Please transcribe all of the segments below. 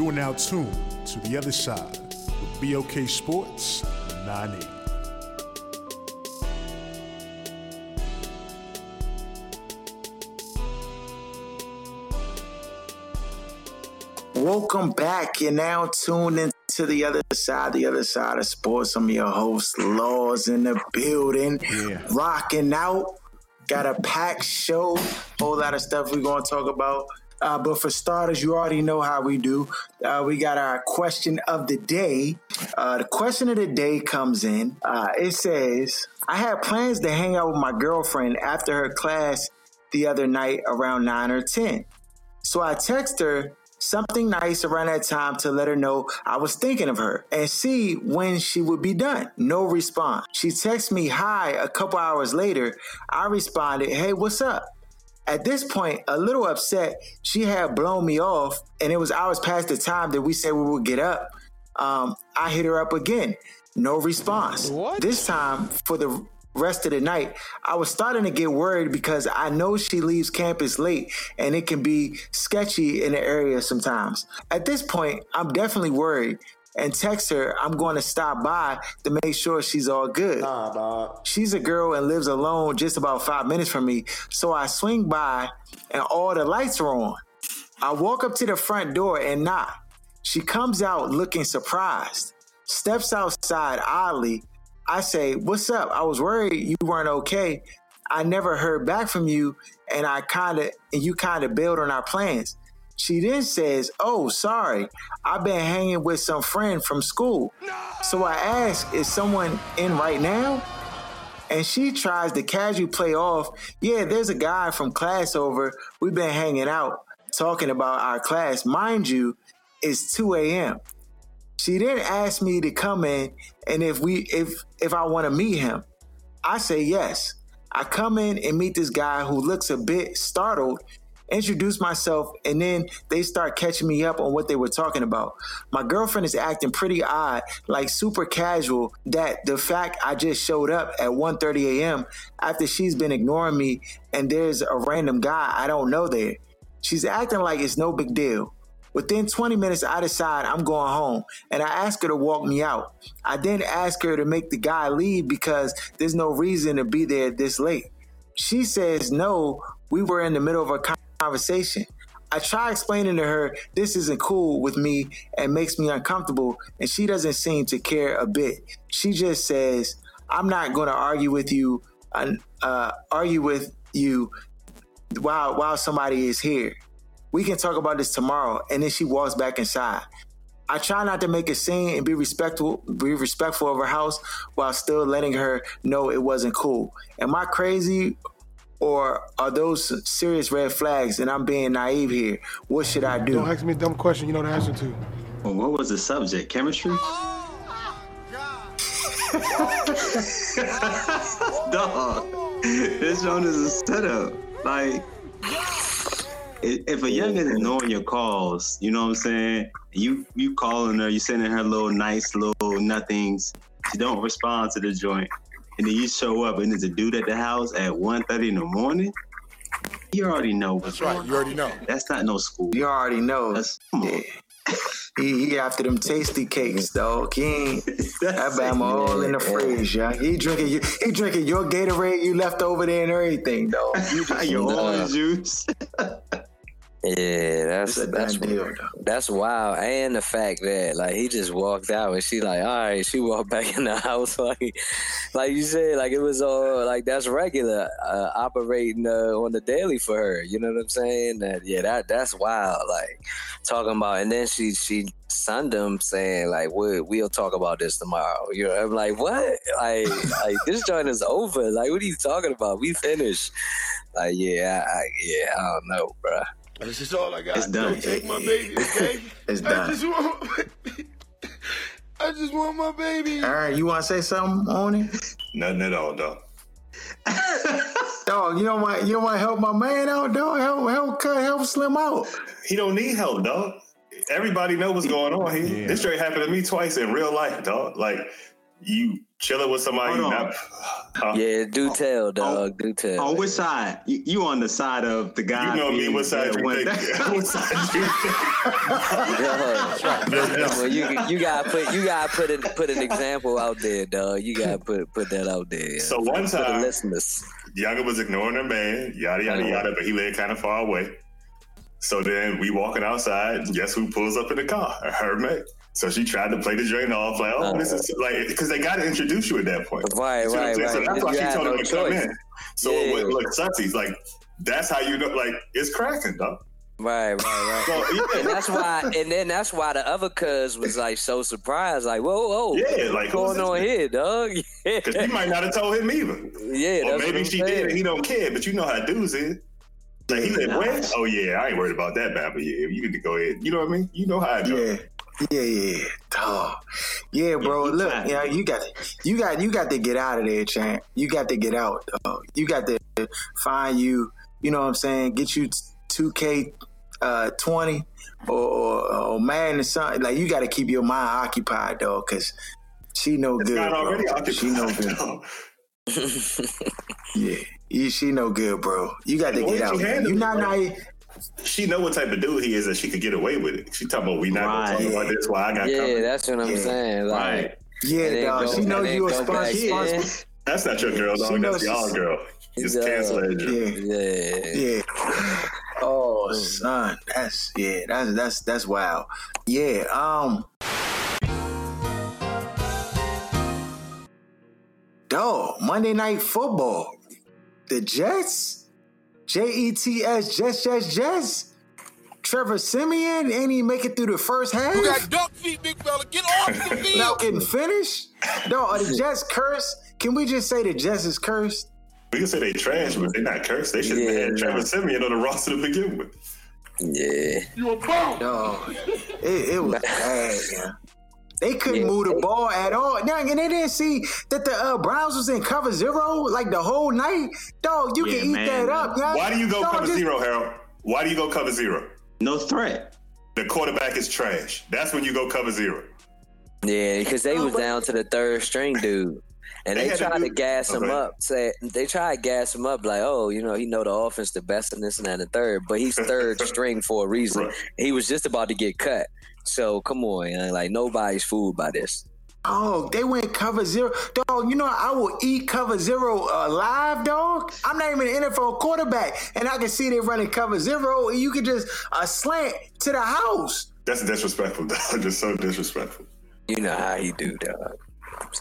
You are now tuned to the other side with BOK Sports 98. Welcome back. You're now tuned into the other side, the other side of sports. I'm your host, Laws in the building, Yeah. rocking out. Got a packed show, whole lot of stuff we're going to talk about. Uh, but for starters, you already know how we do. Uh, we got our question of the day. Uh, the question of the day comes in. Uh, it says, I had plans to hang out with my girlfriend after her class the other night around 9 or 10. So I text her something nice around that time to let her know I was thinking of her and see when she would be done. No response. She texts me hi a couple hours later. I responded, Hey, what's up? At this point, a little upset, she had blown me off and it was hours past the time that we said we would get up. Um, I hit her up again. No response. What? This time for the rest of the night, I was starting to get worried because I know she leaves campus late and it can be sketchy in the area sometimes. At this point, I'm definitely worried and text her I'm going to stop by to make sure she's all good. Nah, dog. She's a girl and lives alone just about five minutes from me. So I swing by and all the lights are on. I walk up to the front door and knock. She comes out looking surprised, steps outside oddly. I say, What's up? I was worried you weren't okay. I never heard back from you and I kind of and you kind of bailed on our plans. She then says, Oh, sorry. I've been hanging with some friend from school. So I ask, Is someone in right now? And she tries to casually play off, yeah, there's a guy from class over. We've been hanging out, talking about our class. Mind you, it's 2 a.m. She then asked me to come in and if we if if I want to meet him. I say yes. I come in and meet this guy who looks a bit startled, introduce myself, and then they start catching me up on what they were talking about. My girlfriend is acting pretty odd, like super casual, that the fact I just showed up at 1:30 a.m. after she's been ignoring me and there's a random guy I don't know there. She's acting like it's no big deal. Within 20 minutes, I decide I'm going home and I ask her to walk me out. I then ask her to make the guy leave because there's no reason to be there this late. She says, No, we were in the middle of a conversation. I try explaining to her this isn't cool with me and makes me uncomfortable, and she doesn't seem to care a bit. She just says, I'm not going to argue with you, uh, argue with you while while somebody is here. We can talk about this tomorrow. And then she walks back inside. I try not to make a scene and be respectful, be respectful of her house while still letting her know it wasn't cool. Am I crazy or are those serious red flags and I'm being naive here? What should I do? Don't ask me a dumb question you know the answer to. Well, what was the subject? Chemistry? Oh, Dog, this one is a setup. Like, if a young is ignoring your calls, you know what I'm saying? You you calling her, you sending her little nice little nothings. She don't respond to the joint, and then you show up and there's a dude at the house at 1.30 in the morning. You already know what's That's right. You already know. That's not no school. You already know. That's come on. Yeah. He, he after them tasty cakes, dog. He ain't, that That's bam all in the man. fridge, yeah. He drinking, you, he drinking your Gatorade you left over there and everything, dog. You just Your love- orange juice. Yeah, that's that's deal, that's wild, and the fact that like he just walked out and she like, all right, she walked back in the house like, like you said, like it was all like that's regular uh, operating uh, on the daily for her. You know what I'm saying? That yeah, that that's wild. Like talking about, and then she she sunned him saying like, we we'll talk about this tomorrow. You know, I'm like, what? Like like this joint is over. Like what are you talking about? We finished. Like yeah, I, I, yeah, I don't know, bruh. This is all I got. It's done. Don't take my baby, okay? It's I done. just want my baby. I just want my baby. All right, you want to say something on it? Nothing at all, dog. Dog, you don't want you don't want to help my man out, dog. Help help cut help slim out. He don't need help, dog. Everybody know what's going on here. Yeah. This straight happened to me twice in real life, dog. Like you chilling with somebody, Hold on. not, huh? Yeah, do oh, tell, oh, dog. Do tell. On which side? You, you on the side of the guy? You know me. being- What side you went- think? What side you Dog. well, you you gotta put you gotta put an put an example out there, dog. You gotta put put that out there. yeah. So one for the time- listeners. Younger was ignoring her man, yada yada yada, but he lived kind of far away. So then we walking outside. and Guess who pulls up in the car? Her mate. So she tried to play the drain off, like, oh, this is like, because they got to introduce you at that point. Right, You see what right. So that's why You she told no him to come in. So Yeah. with, look, Sussy's like, that's how you know, like, it's cracking, dog. Right, right, right. So And that's why, and then that's why the other cuz was like so surprised, like, whoa, whoa, Yeah, like, what's who's going on this here, dog? Yeah, because she might not have told him either. yeah, or that's maybe what she saying. did and he don't care, but you know how dudes is. Like he said, what? Oh yeah, I ain't worried about that, bad, but yeah, you need to go ahead. You know what I mean? You know how I do. Yeah. Yeah, yeah, dog. Yeah, bro. you Look, yeah, you got, you got, you got to get out of there, champ. You got to get out, dog. You got to find you. You know what I'm saying? Get you two K uh, twenty or, or, or man something. Like you got to keep your mind occupied, dog, because she no It's good. already occupied. She no good. Yeah, you, she no good, bro. You got to get out. man. handled You it, not naive. She know what type of dude he is, and she could get away with it. She talking about we not Right. gonna talk about this. Why I got Yeah, covered. that's what I'm Yeah. saying. Like, Right. Yeah, dog. go- She know and then you a go back sponsor. in. sponsor. That's not your girl, dog. knows That's y'all girl. Just Yeah. cancel that. Yeah. Yeah. Yeah. Oh, son, that's yeah, that's that's that's wow. Yeah. Um. Dog, Monday Night Football. The Jets, J E T S, Jets, Jets, Jets. Trevor Siemian ain't even make it through the first half You got duck feet, big fella. Get off the field. without getting finished. Dog, are the Jets cursed? Can we just say the Jets is cursed? We can say they trash, but they're not cursed. They should have Yeah, had Trevor nah. Siemian on the roster to begin with. Yeah. You a bum. Dog, it, it was bad, man. They couldn't Yeah, move the they- ball at all. Now, and they didn't see that the uh, Browns was in cover zero like the whole night. Dog, you Yeah, can eat man. that up. Yeah? Why do you go Dog, cover just- zero, Harold? Why do you go cover zero? No threat. The quarterback is trash. That's when you go cover zero. Yeah, because they No, was but- down to the third string dude. And They they, had to tried to do- gas him Okay. up. Say they tried to gas him up like, oh, you know, he know the offense the best and this and that and the third. But he's third string for a reason. Right. He was just about to get cut. So come on, man. like nobody's fooled by this. Oh, they went cover zero. Dog, you know, I will eat cover zero uh, live, dog. I'm not even an NFL quarterback, and I can see they running cover zero, and you can just uh, slant to the house. That's disrespectful, dog. Just so disrespectful. You know how he do, dog.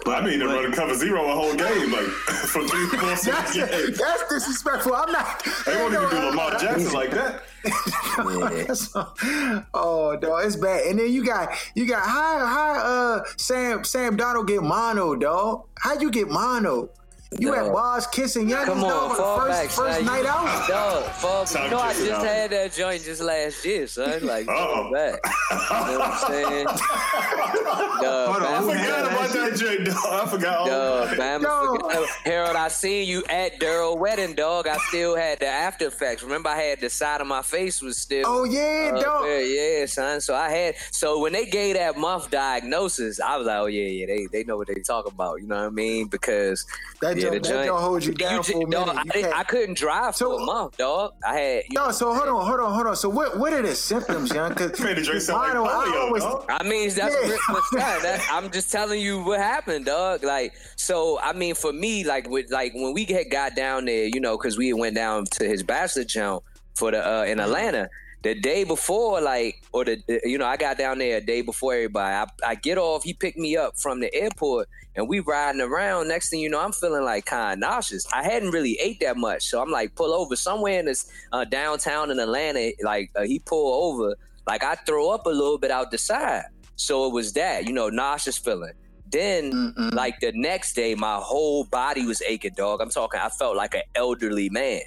But I mean, they're running cover zero a whole game, like from three, four, six That's, games. that's disrespectful. I'm not. They won't even do uh, Lamar Jackson like that. Yeah. Oh dog, it's bad. And then you got you got how how uh Sam Sam Darnold get mono, dog? How you get mono? You Dog. at bars kissing young Come on, dog fall on the back, first first son. night You- out. Dog, fall Time You know, I just out. had that joint just last year, son. Like, Uh-oh. fall back. You know what I'm saying? Dog, Hold on, I Bama- who forgot had about that that J dog. I forgot all Dog, about it. Bama Dog. forgot- Harold, I seen you at Daryl wedding, dog. I still had the after effects. Remember, I had the side of my face was still. Oh yeah, up dog. there. yeah, son. So I had. So when they gave that month diagnosis, I was like, oh yeah, yeah, they they know what they talking about. You know what I mean? Because That yeah, joint- the that joint- joint hold you down ju- for a dog. I, didn't- I couldn't drive So- for a month, dog. I had. You No, so hold on, hold on, hold on. So what what are the symptoms, young? Because Made the drink sound like polio, dog. I mean, that's Yeah. what what's that? that. I'm just telling you what happened, dog. Like, so I mean, for me, like, with like when we had got down there, you know, because we went down to his bachelor jump for the uh, in Atlanta. The day before, like, or the you know, I got down there a day before everybody. I, I get off. He picked me up from the airport, and we riding around. Next thing you know, I'm feeling like kind of nauseous. I hadn't really ate that much, so I'm like, pull over somewhere in this uh, downtown in Atlanta. Like uh, he pull over, like I throw up a little bit out the side. So it was that, you know, nauseous feeling. Then, Mm-mm. like the next day, my whole body was aching, dog. I'm talking, I felt like an elderly man,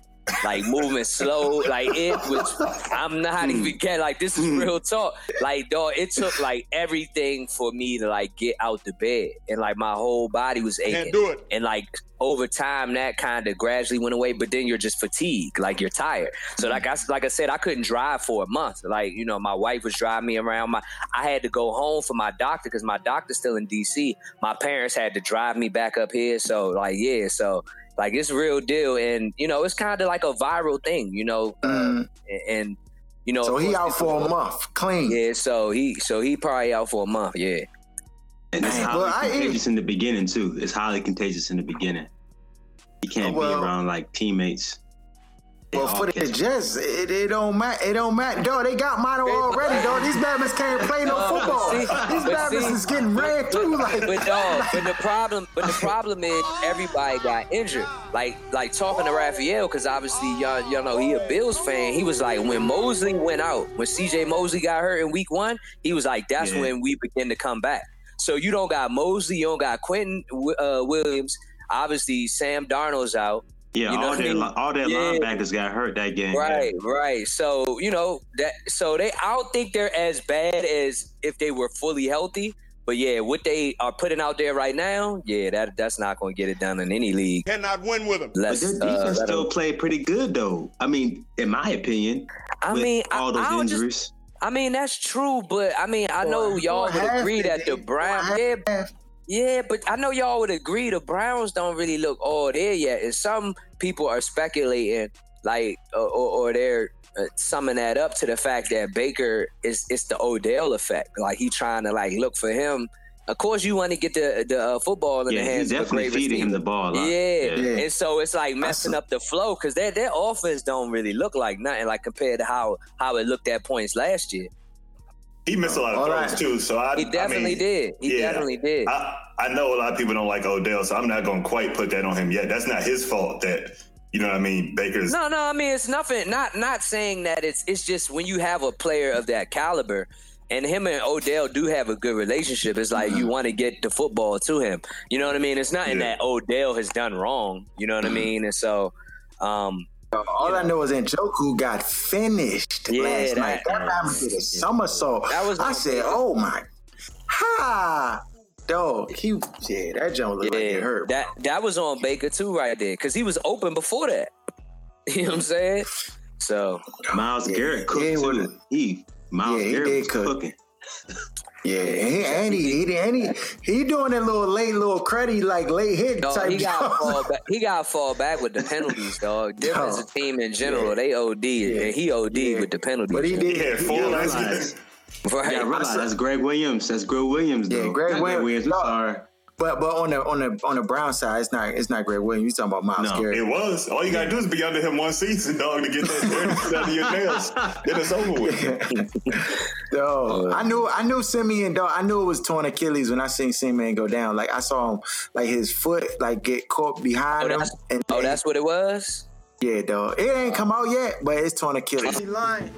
like moving slow. Like it was, I'm not even hmm. kidding. Like, this is hmm. real talk. Like, dog, it took like everything for me to like get out the bed. And like my whole body was aching. Can't do it. And like over time, that kind of gradually went away. But then you're just fatigued, like you're tired. So like I like I said, I couldn't drive for a month. Like you know, my wife was driving me around. My I had to go home for my doctor because my doctor's still in D.C. My parents had to drive me back up here. So like yeah, so like it's real deal. And you know, it's kind of like a viral thing. You know, uh, Mm. and, and you know, So he course, out for a people- month, clean. Yeah, so he so he probably out for a month. Yeah. And it's Dang, highly well, I- contagious in the beginning too. It's highly contagious in the beginning. You can't Well- be around like teammates. Well, for the. Jets, it, it don't matter. It don't matter. Dog, they got mono already, dog. These Batmans can't play no football. See, These but Batmans is getting ran through like. But dog, but the problem, but the problem is everybody got injured. Like, like talking to Raphael, because obviously y'all, y'all know he a Bills fan. He was like, when Mosley went out, when C.J. Mosley got hurt in Week One, he was like, that's Yeah. when we begin to come back. So you don't got Mosley, you don't got Quinnen uh, Williams. Obviously, Sam Darnold's out. Yeah, you know all what I mean? all their Yeah. linebackers got hurt that game. Right, right. So you know that. So they, I don't think they're as bad as if they were fully healthy. But yeah, what they are putting out there right now, yeah, that that's not going to get it done in any league. Cannot win with him. But Less, their uh, defense let still 'em- played pretty good though. I mean, in my opinion, I with mean, all those I don't just. injuries. I mean, that's true, but I mean, I know Or- y'all or would agree that the game, Browns, or yeah, half. Yeah, but I know y'all would agree the Browns don't really look all there yet, and some people are speculating like, or, or, or they're uh, summing that up to the fact that Baker is it's the Odell effect, like he trying to like look for him. Of course, you want to get the the uh, football in Yeah, the hands of a definitely great feeding him the ball a lot. Yeah. Yeah. and so it's like messing up the flow because their their offense don't really look like nothing like compared to how how it looked at points last year. He missed a lot of All throws right. too. So I He definitely I mean, did. He yeah. definitely did. I, I know a lot of people don't like Odell, so I'm not going to quite put that on him yet. That's not his fault that, you know what I mean, Baker's. No, no, I mean it's nothing. Not not saying that it's it's just when you have a player of that caliber, and him and Odell do have a good relationship. It's like you want to get the football to him. You know what I mean? It's nothing Yeah. that Odell has done wrong. You know what I mean? And so, um, All I know is Njoku got finished Yeah, last that- night. That Batman did a somersault. That was I on said, oh my, ha, dog. He, yeah, that joint looked like it hurt. that that was on Baker too, right there, because he was open before that. You know what I'm saying? So Myles Yeah, Garrett cooked he too. He Myles Yeah, he Garrett did was cook. cooking. Yeah, he, and he, he, and he, he doing that little late, little credit, like late hit Dog, type. he got fall back. He got fall back with the penalties, dog. Defensive Dog. team in general, Yeah. they OD and he OD Yeah. with the penalties. But he did. He had four Yeah, last realize. right. Yeah, realize that's Gregg Williams. That's Gregg Williams. Yeah, Though. Gregg Not Williams. I'm No. sorry. But but on the on the on the Brown side, it's not it's not Gregg Williams. You talking about Myles No. Garrett? It was. All you got to do is be under him one season, dog, to get that dirt out of your nails. Then it's over with. Yo, I knew I knew Siemian dog. I knew it was torn Achilles when I seen Siemian go down. Like I saw him like his foot like get caught Oh, behind him. And oh, that's what it was. yeah, dog. It ain't come out yet, but it's torn Achilles. He lying.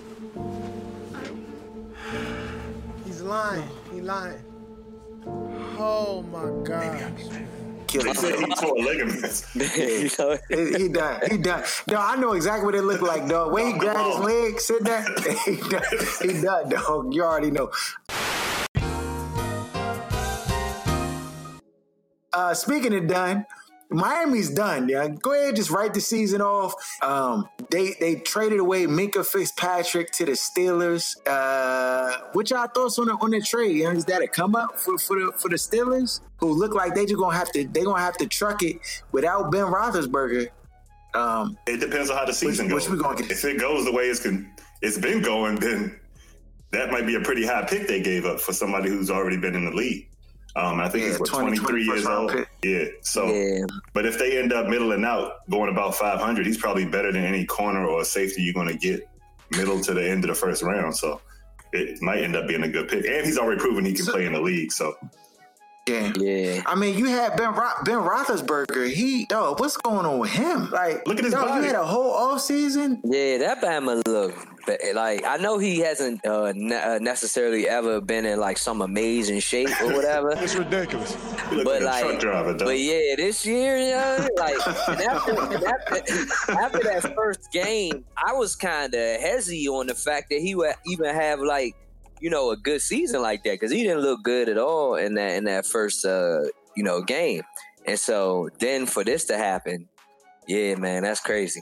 He's lying. He lying. Oh my god. They Achilles. said he tore ligaments. you? He, he done. He done. Dog, I know exactly what it looked like, dog. When he grabbed his leg, sit there, he done. He done, dog. You already know. Uh, speaking of done, Miami's done. Yeah, go ahead, just write the season off. Um, they they traded away Minkah Fitzpatrick to the Steelers. Uh, what y'all thoughts on the on the trade? You know, is that a come up for, for the for the Steelers who look like they just gonna have to they gonna have to truck it without Ben Roethlisberger? Um, It depends on how the season Which- goes. which we gonna get- If it goes the way it's con- it's been going, then that might be a pretty high pick they gave up for somebody who's already been in the league. Um, I think Yeah, he's what 20, 23 years old. pick. Yeah. So, Yeah. but if they end up middling out, going about 500, he's probably better than any corner or safety you're going to get middle to the end of the first round. So it might end up being a good pick. And he's already proven he can play in the league. So Yeah. Yeah. I mean, you had Ben Ro- Ben Roethlisberger. He, dog, what's going on with him? Like, Look at his dog, body. You had a whole off season. Yeah, that Bama look ba- like I know he hasn't uh, ne- uh, necessarily ever been in like some amazing shape or whatever. It's ridiculous. But like a like, truck driver, though. but yeah, this year, you know, like and after, and after, after that first game, I was kind of hezzy on the fact that he would even have like, you know, a good season like that because he didn't look good at all in that in that first, uh, you know, game. And so then for this to happen, yeah, man, that's crazy.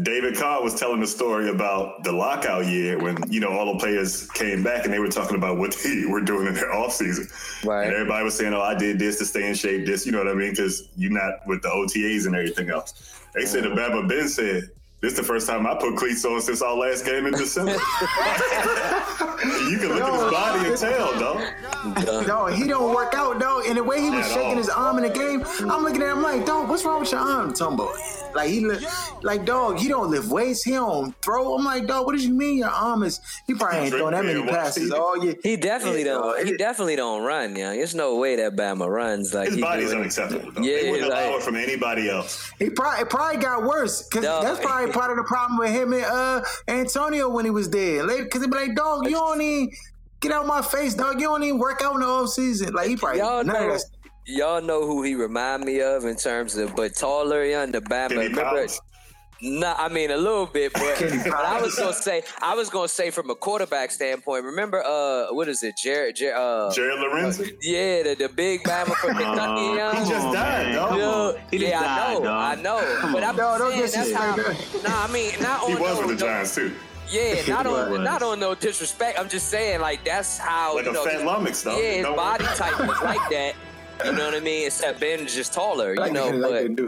David Carr was telling a story about the lockout year when, you know, all the players came back and they were talking about what they were doing in their offseason. Right. And everybody was saying, oh, I did this to stay in shape, this, you know what I mean? Because you're not with the OTAs and everything else. They said. Bama Ben said, this is the first time I put cleats on since our last game in December. you can look at his body and tell, dog. No, he don't work out, dog. And the way he was At shaking all. his arm in the game, I'm looking at him like, dog, what's wrong with your arm, Tumbo? Like he, li- like dog, he don't lift weights, he don't throw. I'm like, dog, what do you mean your arm is? He probably ain't throwing that many Drink beer, watch passes oh, TV. all year. He definitely Yeah, don't. He it- definitely don't run. Yeah, there's no way that Bama runs like His body's unacceptable. Though. Yeah, they wouldn't like- allow it from anybody else. He probably it probably got worse because No. that's probably part of the problem with him and uh Antonio when he was there. Because he be like, dog, you don't even get out my face, dog. You don't even work out in the off season. Like he probably Y'all know, y'all know who he remind me of in terms of, but taller, yeah, the Bama. Kenny Remember, Powers. Nah, I mean a little bit, but, but I was gonna say, I was gonna say from a quarterback standpoint. Remember, uh, what is it, Jared? Jared uh, Jared Lorenzen. yeah, the, the big Bama from Kentucky. Young. He just Come on, died, man. dog. Come Yeah, on. He just yeah, I know, dog. I know, but. I'm No, don't saying that's how. disrespect Nah, I mean, not He on was no, with the Giants, too. Yeah, not on not on no disrespect. I'm just saying, like that's how Like you a know. fat his- lummox, dog. yeah, his body type is like that. You know what I mean? Except Ben's just taller. You Like, know, like but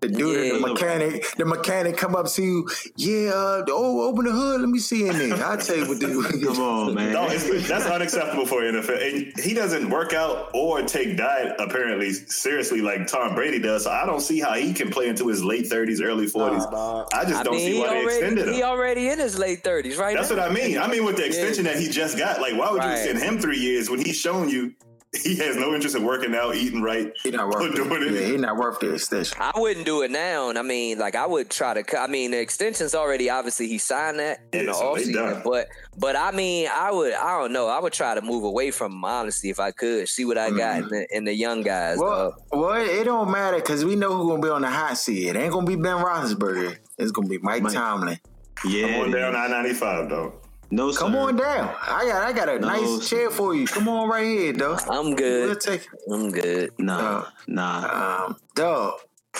the dude, the dude, Yeah. the mechanic, the mechanic come up to you. Yeah, uh, oh, open the hood. Let me see in there. I'll tell you what to do. Come on, man. No, it's, that's unacceptable for NFL. And he doesn't work out or take diet apparently seriously like Tom Brady does. So I don't see how he can play into his late thirties, early forties. I just I don't mean, see he why they extended him. he already in his late thirties, right? That's now. what I mean. I mean with the extension that he just got. Like, why would you Right. extend him three years when he's shown you he has no interest in working out, eating right, He not worth doing it. it? Yeah, he not worth the extension. I wouldn't do it now. And I mean, like I would try to. I mean, the extension's already obviously he signed that in Yeah, the so offseason. done. But but I mean, I would. I don't know. I would try to move away from him honestly if I could. See what I mm-hmm. got in the, in the young guys. Well, dog. well, it don't matter because we know who's gonna be on the hot seat. It ain't gonna be Ben Roethlisberger. It's gonna be Mike, Mike. Tomlin. Yeah. Come on down I ninety five though. No, Come sir. on down. I got, I got a No. nice chair for you. Come on right here, though. I'm We'll good. take. I'm good. Nah, nah. Um, dog.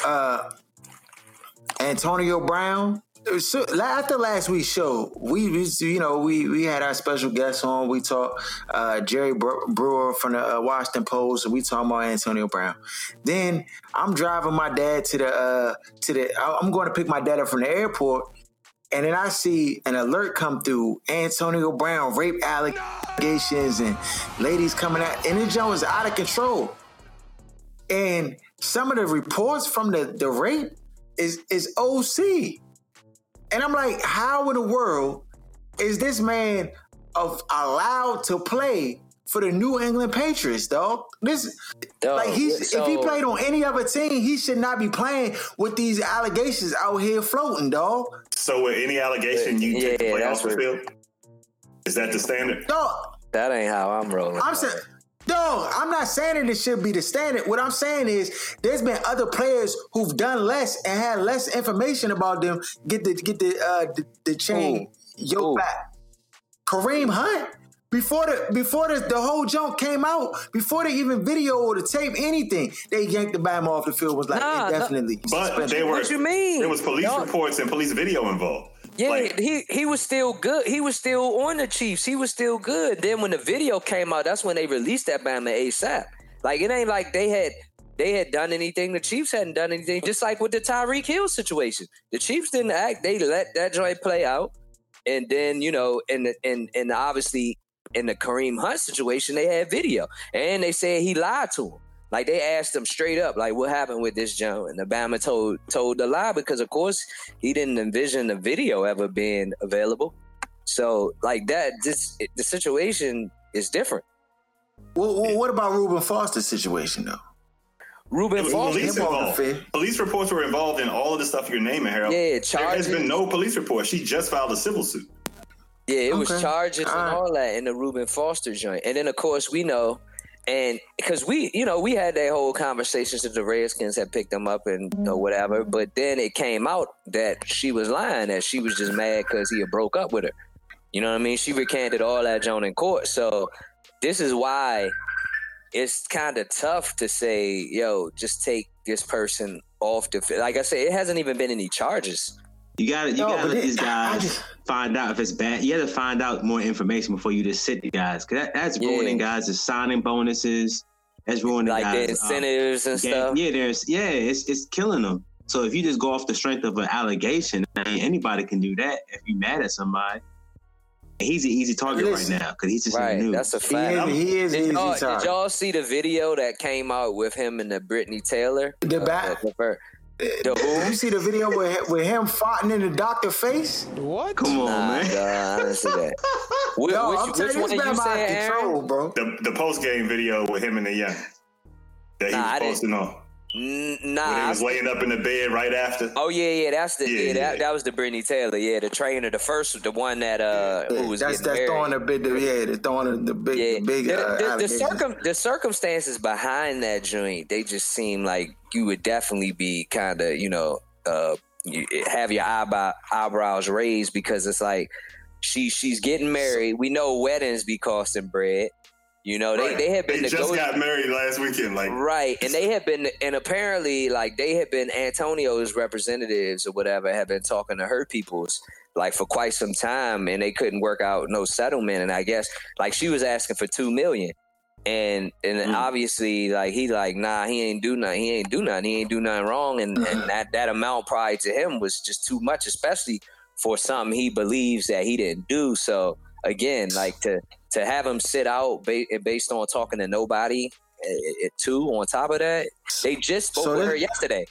Uh, Antonio Brown. So, after last week's show, we, we you know we we had our special guest on. We talked uh, Jerry Brewer from the uh, Washington Post. And we talking about Antonio Brown. Then I'm driving my dad to the uh, to the. I'm going to pick my dad up from the airport, and then I see an alert come through: Antonio Brown rape allegations and ladies coming out, and it was out of control. And some of the reports from the, the rape is is OC. And I'm like, how in the world is this man of allowed to play for the New England Patriots, dog? This Dog, like he's if he played on any other team, he should not be playing with these allegations out here floating, dog. So with any allegation you take the Yeah, play off the what- field? Is that the standard? Dog, That ain't how I'm rolling. I'm saying, dog, I'm not saying that it should be the standard. What I'm saying is there's been other players who've done less and had less information about them get the get the uh the, the chain yo Ooh. back. Kareem Hunt. Before the before the, the whole junk came out, before they even video or the tape anything, they yanked the Bama off the field. Was like Nah, nah. indefinitely. But suspended. they were. What you mean? There was police Y'all- reports and police video involved. Yeah, Like, he he was still good. He was still on the Chiefs. He was still good. Then when the video came out, that's when they released that Bama ASAP. Like it ain't like they had they had done anything. The Chiefs hadn't done anything. Just like with the Tyreek Hill situation, the Chiefs didn't act. They let that joint play out, and then you know, and and and obviously in the Kareem Hunt situation, they had video, and they said he lied to him. Like they asked him straight up, like, what happened with this Joe? And Obama told told the lie because of course he didn't envision the video ever being available. So like that, this the situation is different. Well, well, what about Reuben Foster's situation though? Reuben Foster, police, him on the involved. police reports were involved in all of the stuff you're naming, Harold. Yeah, There has been no police report. She just filed a civil suit. Yeah, it was Okay. charges and Alright. all that in the Reuben Foster joint. And then of course we know and because we, you know, we had that whole conversations that the Redskins had picked them up and or whatever, but then it came out that she was lying, that she was just mad because he had broke up with her. You know what I mean? She recanted all that joint in court. So this is why it's kind of tough to say, yo, just take this person off the. Like I said, it hasn't even been any charges. You gotta, you No, gotta let it- these guys just- find out if it's bad. You gotta find out more information before you just sit the guys. Cause that, that's Yeah. ruining guys' the signing bonuses. That's ruining Like guys. uh, incentives and game- stuff. Yeah, there's yeah, it's it's killing them. So if you just go off the strength of an allegation, I mean, anybody can do that. If you're mad at somebody, he's an easy target Listen. right now because he's just in Right, the news. that's a He fact. is, he is Did easy y'all, did y'all see the video that came out with him and the Britney Taylor? The Uh, back- the fir- the who? you see the video with, with him farting in the doctor face? What? Come on, Nah, man. dog, I didn't see that. Which, Yo, which, I'm telling one you, are this you man out of control, bro. The the post game video with him and the young that he Nah, I was didn't- posting on N- when Nah. he I was laying up in the bed right after. Oh yeah, yeah, that's the yeah, Yeah, that, yeah. that was the Britney Taylor, yeah, the trainer, the first, the one that uh who was that's getting that's married. throwing a bit. Yeah, the throwing a, the big, yeah, the big. the, uh, the, the, circum, the circumstances behind that joint, they just seem like you would definitely be kind of, you know, uh, have your eyebrow, eyebrows raised because it's like she she's getting married. We know weddings be costing bread. You know, they, Right. they have been They just got married last weekend. Like Right, and they have been, and apparently, like they have been Antonio's representatives or whatever have been talking to her peoples like for quite some time, and they couldn't work out no settlement. And I guess like she was asking for two million, and and Mm. obviously like he like nah, he ain't do nothing, he ain't do nothing, he ain't do nothing wrong, and, and that that amount probably to him was just too much, especially for something he believes that he didn't do. So again, like to to have him sit out ba- based on talking to nobody uh, too. On top of that, they just spoke So with her yesterday.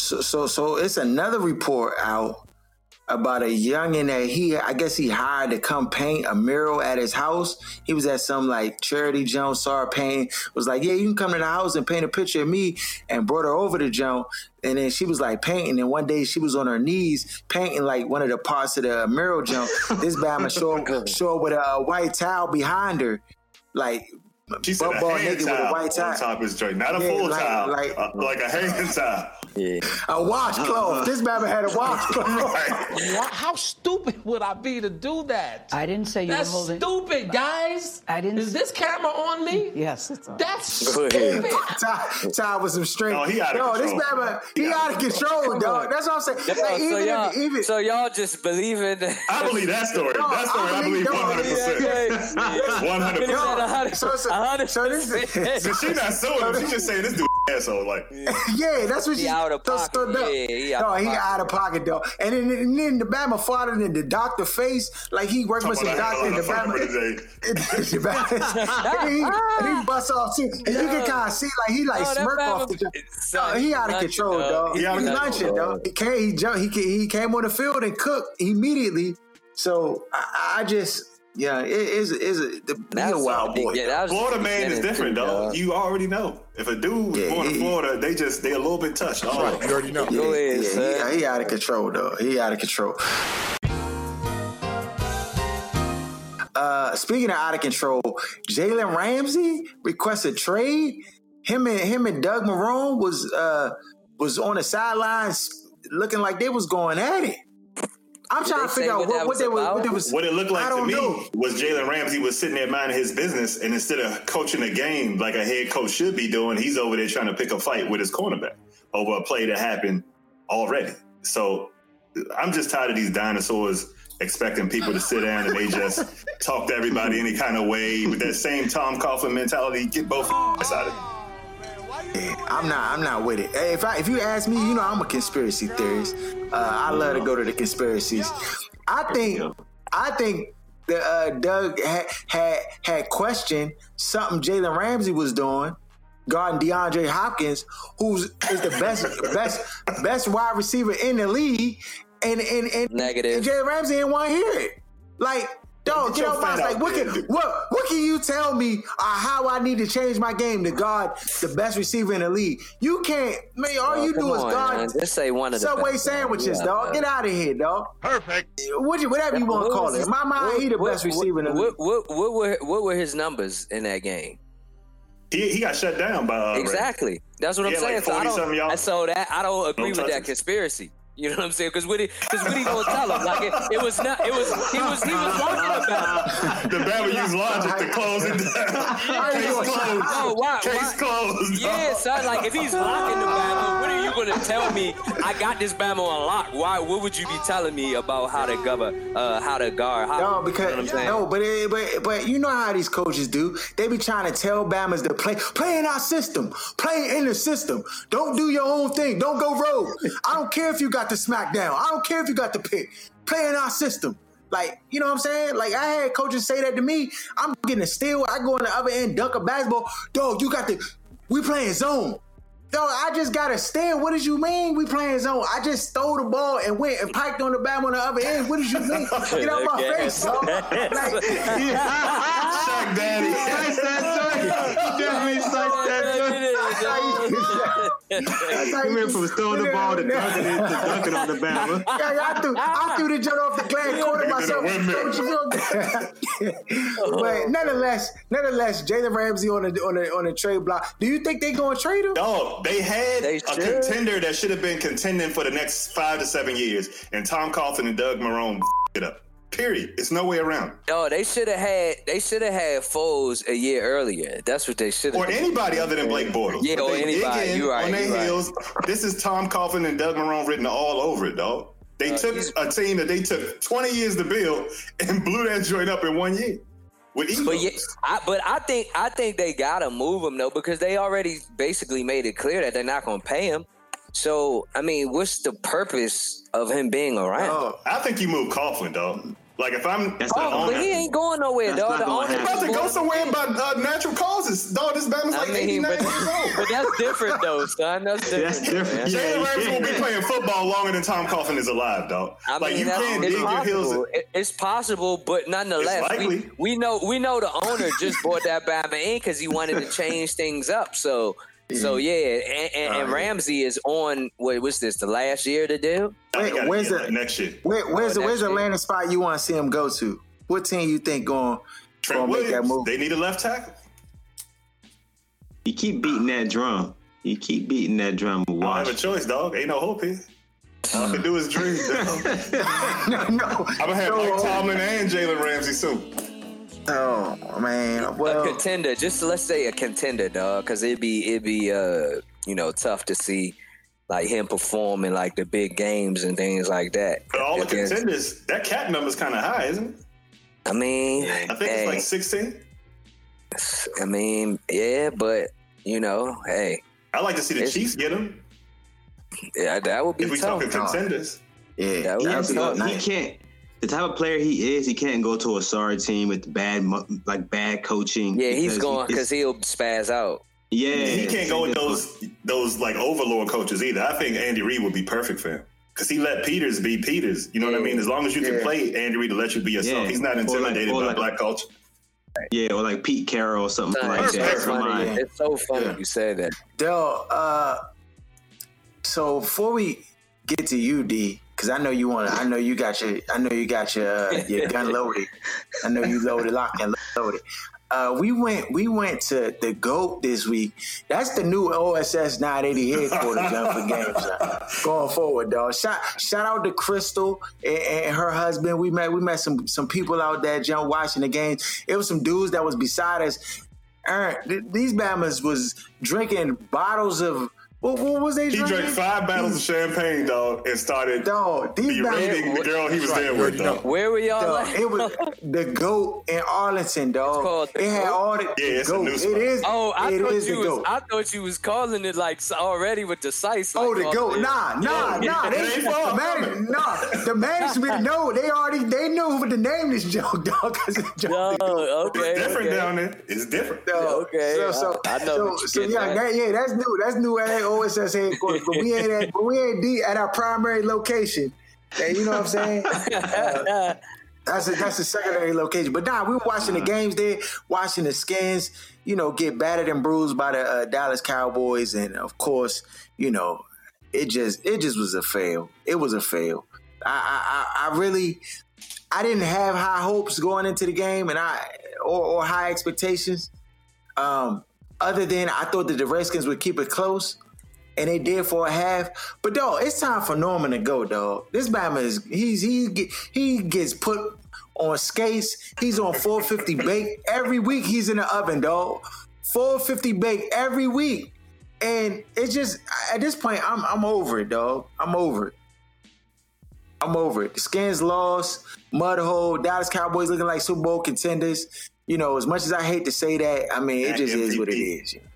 So, so, so it's another report out about a youngin that he, I guess he hired to come paint a mural at his house. He was at some like charity Joan, saw her paint, was like, yeah, you can come to the house and paint a picture of me, and brought her over to Joan. And then she was like painting, and one day she was on her knees painting like one of the parts of the mural Joan. this bama show up, show with a white towel behind her, like she said, a ball hand naked with a towel white on towel. top of his joint, not a Yeah, full like- towel, like- uh, like a hand towel. Yeah, a washcloth. Uh-huh. This bama had a washcloth. Right. How stupid would I be to do that? I didn't say you That's were holding. stupid, guys. I didn't Is s- this camera on me? Yes, it's on. That's Go ahead. stupid. Ty, Ty with some strength. No, he out of Yo, this control. man, uh, he, out of control, dog. That's what I'm saying. Yo, Like, so even y'all, if, even so y'all just believe in that. I believe that story. No, that story, I I believe believe- one no, hundred percent. One hundred percent. so, so, so this, So she not suing him. She just saying this dude asshole. Like yeah, that's what He she. out of so, pocket. So, no, Yeah, he out no, of he pocket. out of pocket though. And then, and then the Bama farted in the doctor face, like he worked with some doctor in the Bama. and he, and he busts off too, and you can kind of see like he like Oh, smirk off the. jump. No, he out of control, dog. dog. He He, out of lunching, control, dog. He came, he jumped, he ca- he came on the field and cooked immediately. So I, I just, yeah, it is is the he That a wild boy. Yeah, that was Florida man is different, too, dog. You already know. If a dude was Yeah, born in Florida, they just they a little bit touched. Oh, Right, you already know. Yeah, Go ahead, yeah, son. he, he out of control, though. He out of control. Uh, speaking of out of control, Jalen Ramsey requested trade. Him and him and Doug Marrone was uh was on the sidelines looking like they was going at it. I'm trying to figure out what what, what was they was what they was. What it looked like to me know. was Jalen Ramsey was sitting there minding his business, and instead of coaching a game like a head coach should be doing, he's over there trying to pick a fight with his cornerback over a play that happened already. So I'm just tired of these dinosaurs expecting people to sit down and they just talk to everybody any kind of way with that same Tom Coughlin mentality. Get both ass out of it. I'm not. I'm not with it. If I, if you ask me, you know, I'm a conspiracy theorist. Uh, I love to go to the conspiracies. I think. I think that uh, Doug had, had had questioned something Jalen Ramsey was doing guarding DeAndre Hopkins, who's is the best best best wide receiver in the league, and and and Negative. And Jalen Ramsey didn't want to hear it. Like, dog, Get get your off my fan like what can what what can you tell me uh, how I need to change my game to guard the best receiver in the league? You can't, man. All Oh, you do is on, guard man. Just say one of the Subway best, sandwiches, man. dog. Yeah, Get out of here, dog. Perfect. What you, whatever you want to call it. In my mind, he the what- best what- receiver in the league. what, what, what were what were his numbers in that game? He, he got shut down by uh, Exactly. That's what I'm saying. like so I don't. y'all. and So that I don't agree with touch that it. conspiracy. You know what I'm saying? Because what he, because what he gonna tell him? Like it, it was not. It was. He was. He was talking about. The Bama used logic to close it down. Case closed. Oh, why- Case why- closed. Yeah, son. Like if he's locking the Bama, what are you gonna tell me? I got this Bama on lock. Why? What would you be telling me about how to govern, uh, how to guard? How, No, you know because what I'm saying? no, but it, but but you know how these coaches do. They be trying to tell Bama's to play play in our system, play in the system. Don't do your own thing. Don't go rogue. I don't care if you got the smackdown. I don't care if you got the pick. Play in our system. Like you know what I'm saying? Like I had coaches say that to me. I'm getting a steal. I go on the other end, dunk a basketball. Dog, you got the. We playing zone. Dog, I just got a steal. What did you mean we playing zone? I just stole the ball and went and piked on the back on the other end. What did you mean? Get out my Okay. face, dog. Like, Shaq Daddy. Definitely such that That's how He went from throwing the ball to Yeah. dunking it to dunking on the Bama. Yeah, I threw, I threw the joint off the glass, caught it myself. windmill. but nonetheless, nonetheless, Jalen Ramsey on the on the on the trade block. Do you think they going to trade him? Dog, they had They a should. contender that should have been contending for the next five to seven years, and Tom Coughlin and Doug Marrone it up. Period. It's no way around. No, they should have had. They should have had Foles a year earlier. That's what they should have. Or anybody other than Blake Bortles. Yeah, But or anybody. You right, On their right. heels. This is Tom Coughlin and Doug Marrone written all over it, dog. They uh, took a team that they took 20 years to build and blew that joint up in one year. But yeah, I, but I think I think they gotta move him though because they already basically made it clear that they're not gonna pay him. So I mean, what's the purpose of him being around? Oh, I think you move Coughlin, dog. Like if I'm That's Oh, but he ain't going nowhere, That's dog. not The gonna owner about to go somewhere by uh, natural causes. Dog, this Bama's like I mean, 89 but, years old. but that's different though, son. That's different. That's different. Yeah. Jalen Ramsey will be playing football longer than Tom Coughlin is alive, dog. I like mean, you can't it's dig your heels. possible. It's possible, but nonetheless, we, we know we know the owner just bought that Bama in because he wanted to change things up. So, so mm. yeah, and, and, and Oh. Ramsey is on. What was this? The last year of the deal? I Wait, gotta where's the- that next year? where, where's the Oh, where's the that's it. landing spot you want to see him go to? What team you think going Trent going to make that move? They need a left tackle. You keep beating that drum. You keep beating that drum with I don't have a choice, dog. Ain't no hope here. All I can do is dream. no, no. I'm gonna have No. Mike uh, Tomlin and Jalen Ramsey soon. Oh man, a well, a contender, just let's say a contender, dog, because it'd be it'd be uh you know tough to see like him perform in like the big games and things like that. But all the Against- contenders, that cap number's kind of high, isn't it? I mean, I think hey, it's like 16. I mean, yeah, but you know, hey, I like to see the Chiefs get him. yeah, that would be If we tough. talking contenders, yeah, that would that'd be be tough. he can't. The type of player he is, he can't go to a sorry team with bad, like bad coaching. Yeah, he's going because he'll spaz out. yeah, he can't go with those those like overlord coaches either. I think Andy Reid would be perfect for him because he let Peters be Peters. You know what I mean? As long as you can Yeah. play Andy Reid to let you be yourself, Yeah. he's not Or like- intimidated or by like- black culture. Yeah, or like Pete Carroll or something Son, like it's, that. so funny. on. it's so funny Yeah. you say that. Del, uh, so before we get to you, D, because I know you want. I know you got your. I know you got your uh, your gun loaded. I know you loaded, locked and loaded. Uh, we went. We went to the goat this week. That's the new OSS 980 headquarters done for games uh, going forward, dog. Shout shout out to Crystal and, and her husband. We met. We met some some people out there, John, watching the games. It was some dudes that was beside us. Aaron, th- these Bamas was drinking bottles of What, what was they He drank five bottles of champagne, dog, and started Dog, these guys- berating the girl he was there with, dog. Where were y'all? Dog, at? it was the goat in Arlington, dog. called the it had Goat? all the Yeah, it's a new spot. is. Oh, I it thought is you the was. goat. I thought you was calling it like already with the size. Oh, the goat. there. Nah, nah, Yeah. nah. They, It ain't far the man, coming. nah. The management know. They already they knew what to name this joke, dog. Because the joke. Oh, okay. It's different okay. down there. It's different. Dog. Okay, So, so, I- I know so, what you're so yeah, that, yeah, that's new. That's new at OSS headquarters, but we ain't at, but we ain't deep at our primary location. And you know what I'm saying? Uh, that's a that's a secondary location. But nah, we were watching the games there, watching the skins, you know, get battered and bruised by the uh, Dallas Cowboys, and of course, you know, it just it just was a fail. It was a fail. I I, I I really I didn't have high hopes going into the game, and I or, or high expectations. Um, other than I thought that the Redskins would keep it close, and they did for a half. But dog, it's time for Norman to go, dog. This Bama is he's he get, he gets put on skates. He's on 450 bake every week. He's in the oven, dog. 450 bake every week, and it's just at this point, I'm I'm over it, dog. I'm over it. I'm over it. The skins lost, mud hole, Dallas Cowboys looking like Super Bowl contenders. You know, as much as I hate to say that, I mean, it just is what it is. You know.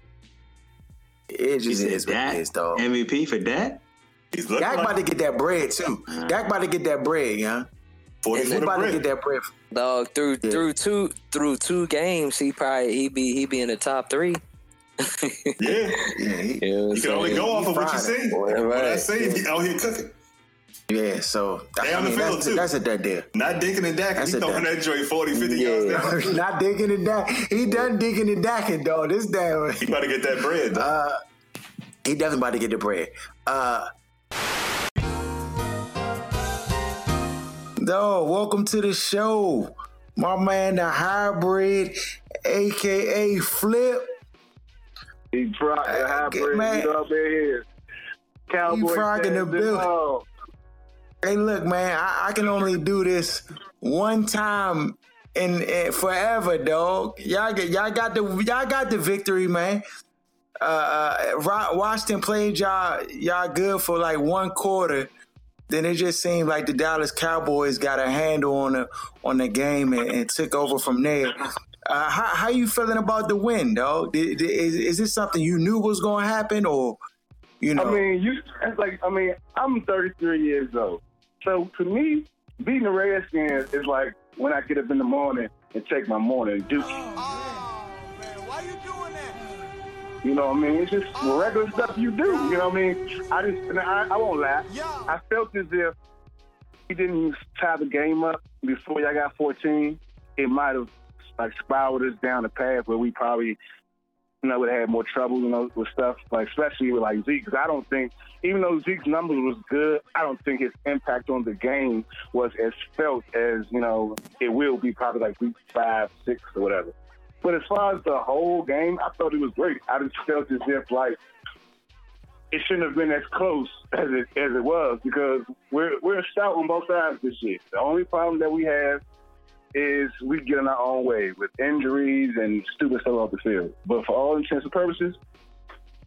It just said is what Dak it is, dog. MVP for that? He's looking Dak like about to get that bread too. Dak about to get that bread, yeah. 40 He for the about to get that bread. Dog through Yeah. through two through two games, he probably he be he be in the top three. Yeah. Yeah, he, You know You can only go off of what you see. Right. What I see, he out here cooking. Yeah. So They I on the field, that's, too. that's a dead deal. Not dinking and dacking. That's He throwing done. that joint 40, 50 Yeah. yards down. Not digging and dack. He done digging and dacking, dog. This damn. He about to get that bread. dog. Uh, he definitely about to get the bread. Uh, no, welcome to the show, my man, the hybrid, aka Flip. He brought the hybrid man. man. up in here. Cowboy frog in the bill. building. all. Hey, look, man, I, I can only do this one time and, and forever, dog. Y'all get y'all got the y'all got the victory, man. Uh, uh, Washington played y'all y'all good for like one quarter. Then it just seemed like the Dallas Cowboys got a handle on the on the game and, and took over from there. Uh, how how you feeling about the win, dog? Did- did- Is, is this something you knew was going to happen, or you know? I mean, you. It's like I mean, I'm 33 years old, so to me, beating the Redskins is like when I get up in the morning and take my morning dookie. Oh, oh, man, why you doing that? You know what I mean? It's just oh, regular stuff you do. You know what I mean? I just, I, I won't lie. I felt as if he didn't tie the game up before y'all got 14. It might have like spiraled us down the path where we probably, you know, would have had more trouble, you know, with stuff like especially with like Zeke. Because I don't think, even though Zeke's numbers was good, I don't think his impact on the game was as felt as you know it will be probably like week five, six, or whatever. But as far as the whole game, I thought it was great. I just felt as if like it shouldn't have been as close as it as it was because we're we're stout on both sides this year. The only problem that we have is we get in our own way with injuries and stupid stuff off the field. But for all intents and purposes,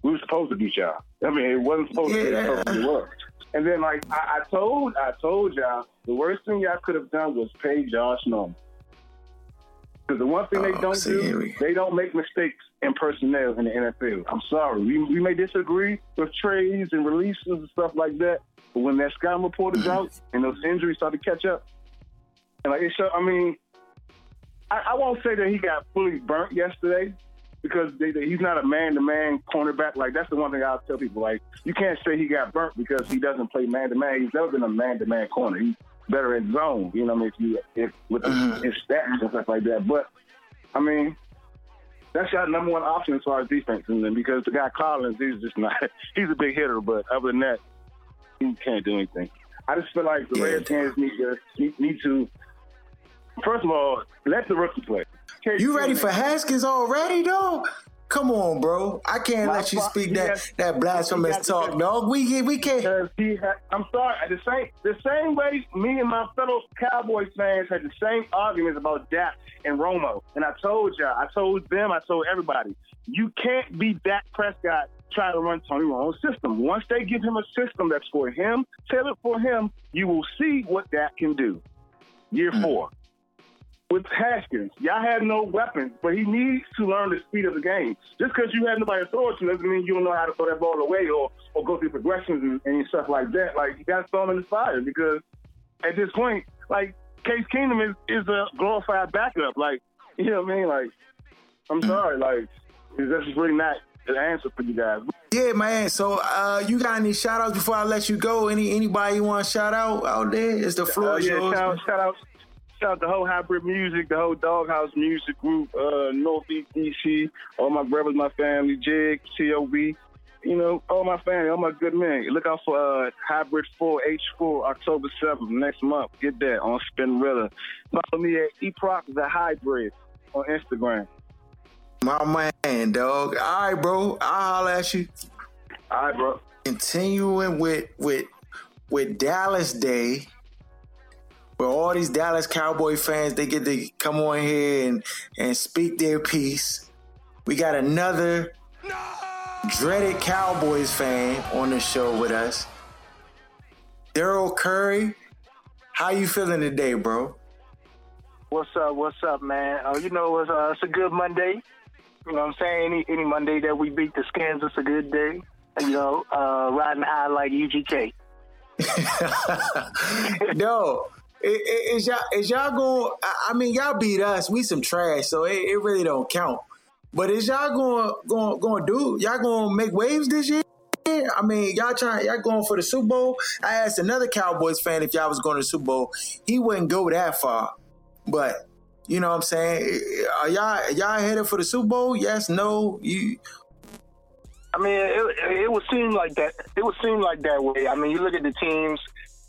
we were supposed to beat y'all. I mean, it wasn't supposed to be as close as. And then, like I, I told, I told y'all, the worst thing y'all could have done was pay Josh Norman. Because the one thing they Oh, don't see, do, they don't make mistakes in personnel in the NFL. I'm sorry, we, we may disagree with trades and releases and stuff like that, but when that scouting report is out and those injuries start to catch up, and like it show, I mean, I, I won't say that he got fully burnt yesterday because they, they- he's not a man-to-man cornerback. Like that's the one thing I'll tell people. Like you can't say he got burnt because he doesn't play man-to-man. He's never been a man-to-man corner. He's better in zone. You know, what I mean, if you if with Mhm. his stats and stuff like that. But I mean, that's your number one option as far as defense, and then because the guy Collins, he's just not. He's a big hitter, but other than that, he can't do anything. I just feel like the Yeah. Redskins need to need, need to. First of all, let the rookie play. Case You ready for Haskins already, dog? Come on, bro. I can't My let you speak that has- that blasphemous talk, dog. We we can't. He had, I'm sorry, the same the same way me and my fellow Cowboys fans had the same arguments about Dak and Romo. And I told y'all, I told them, I told everybody, you can't be Dak Prescott try to run Tony Romo's system. Once they give him a system that's for him, tailored for him, you will see what that can do. Year Hmm. four. With Haskins, y'all have no weapons, but he needs to learn the speed of the game. Just because you have nobody to throw it to doesn't mean you don't know how to throw that ball away or, or go through progressions and, and stuff like that. Like, you got to throw him in the fire because at this point, like, Case Keenum is, is a glorified backup. Like, you know what I mean? Like, I'm sorry. Like, that's just really not the answer for you guys. Yeah, man. So uh, you got any shout outs before I let you go? Any anybody you want to shout out out there? Is the floor Uh, yeah, yours? shout, out- shout out, shout out the whole hybrid music, the whole Doghouse music group, uh, Northeast DC, all my brothers, my family, Jig, COB, you know, all my family, all my good men. Look out for uh, Hybrid 4 H4 October 7th next month. Get that on Spinrilla. Follow me at eProc the Hybrid on Instagram. My man, dog. All right, bro. I'll holler at you. All right, bro. Continuing with with with Dallas Day, where all these Dallas Cowboy fans they get to come on here and and speak their piece. We got another dreaded Cowboys fan on the show with us. Daryl Curry, how you feeling today, bro? What's up? What's up, man? Uh, you know, it's, uh, it's a good Monday. You know what I'm saying? Any any Monday that we beat the Skins, it's a good day. You know, uh, riding high like UGK. no, i- i- is y'all is y'all going? I mean, y'all beat us. We some trash, so it, it really don't count. But is y'all going going going to do? Y'all going to make waves this year? I mean, y'all trying y'all going for the Super Bowl? I asked another Cowboys fan if y'all was going to the Super Bowl. He wouldn't go that far, but you know what I'm saying? Are y'all y'all headed for the Super Bowl? Yes, no. You I mean, it, it would seem like that. It would seem like that way. I mean, you look at the teams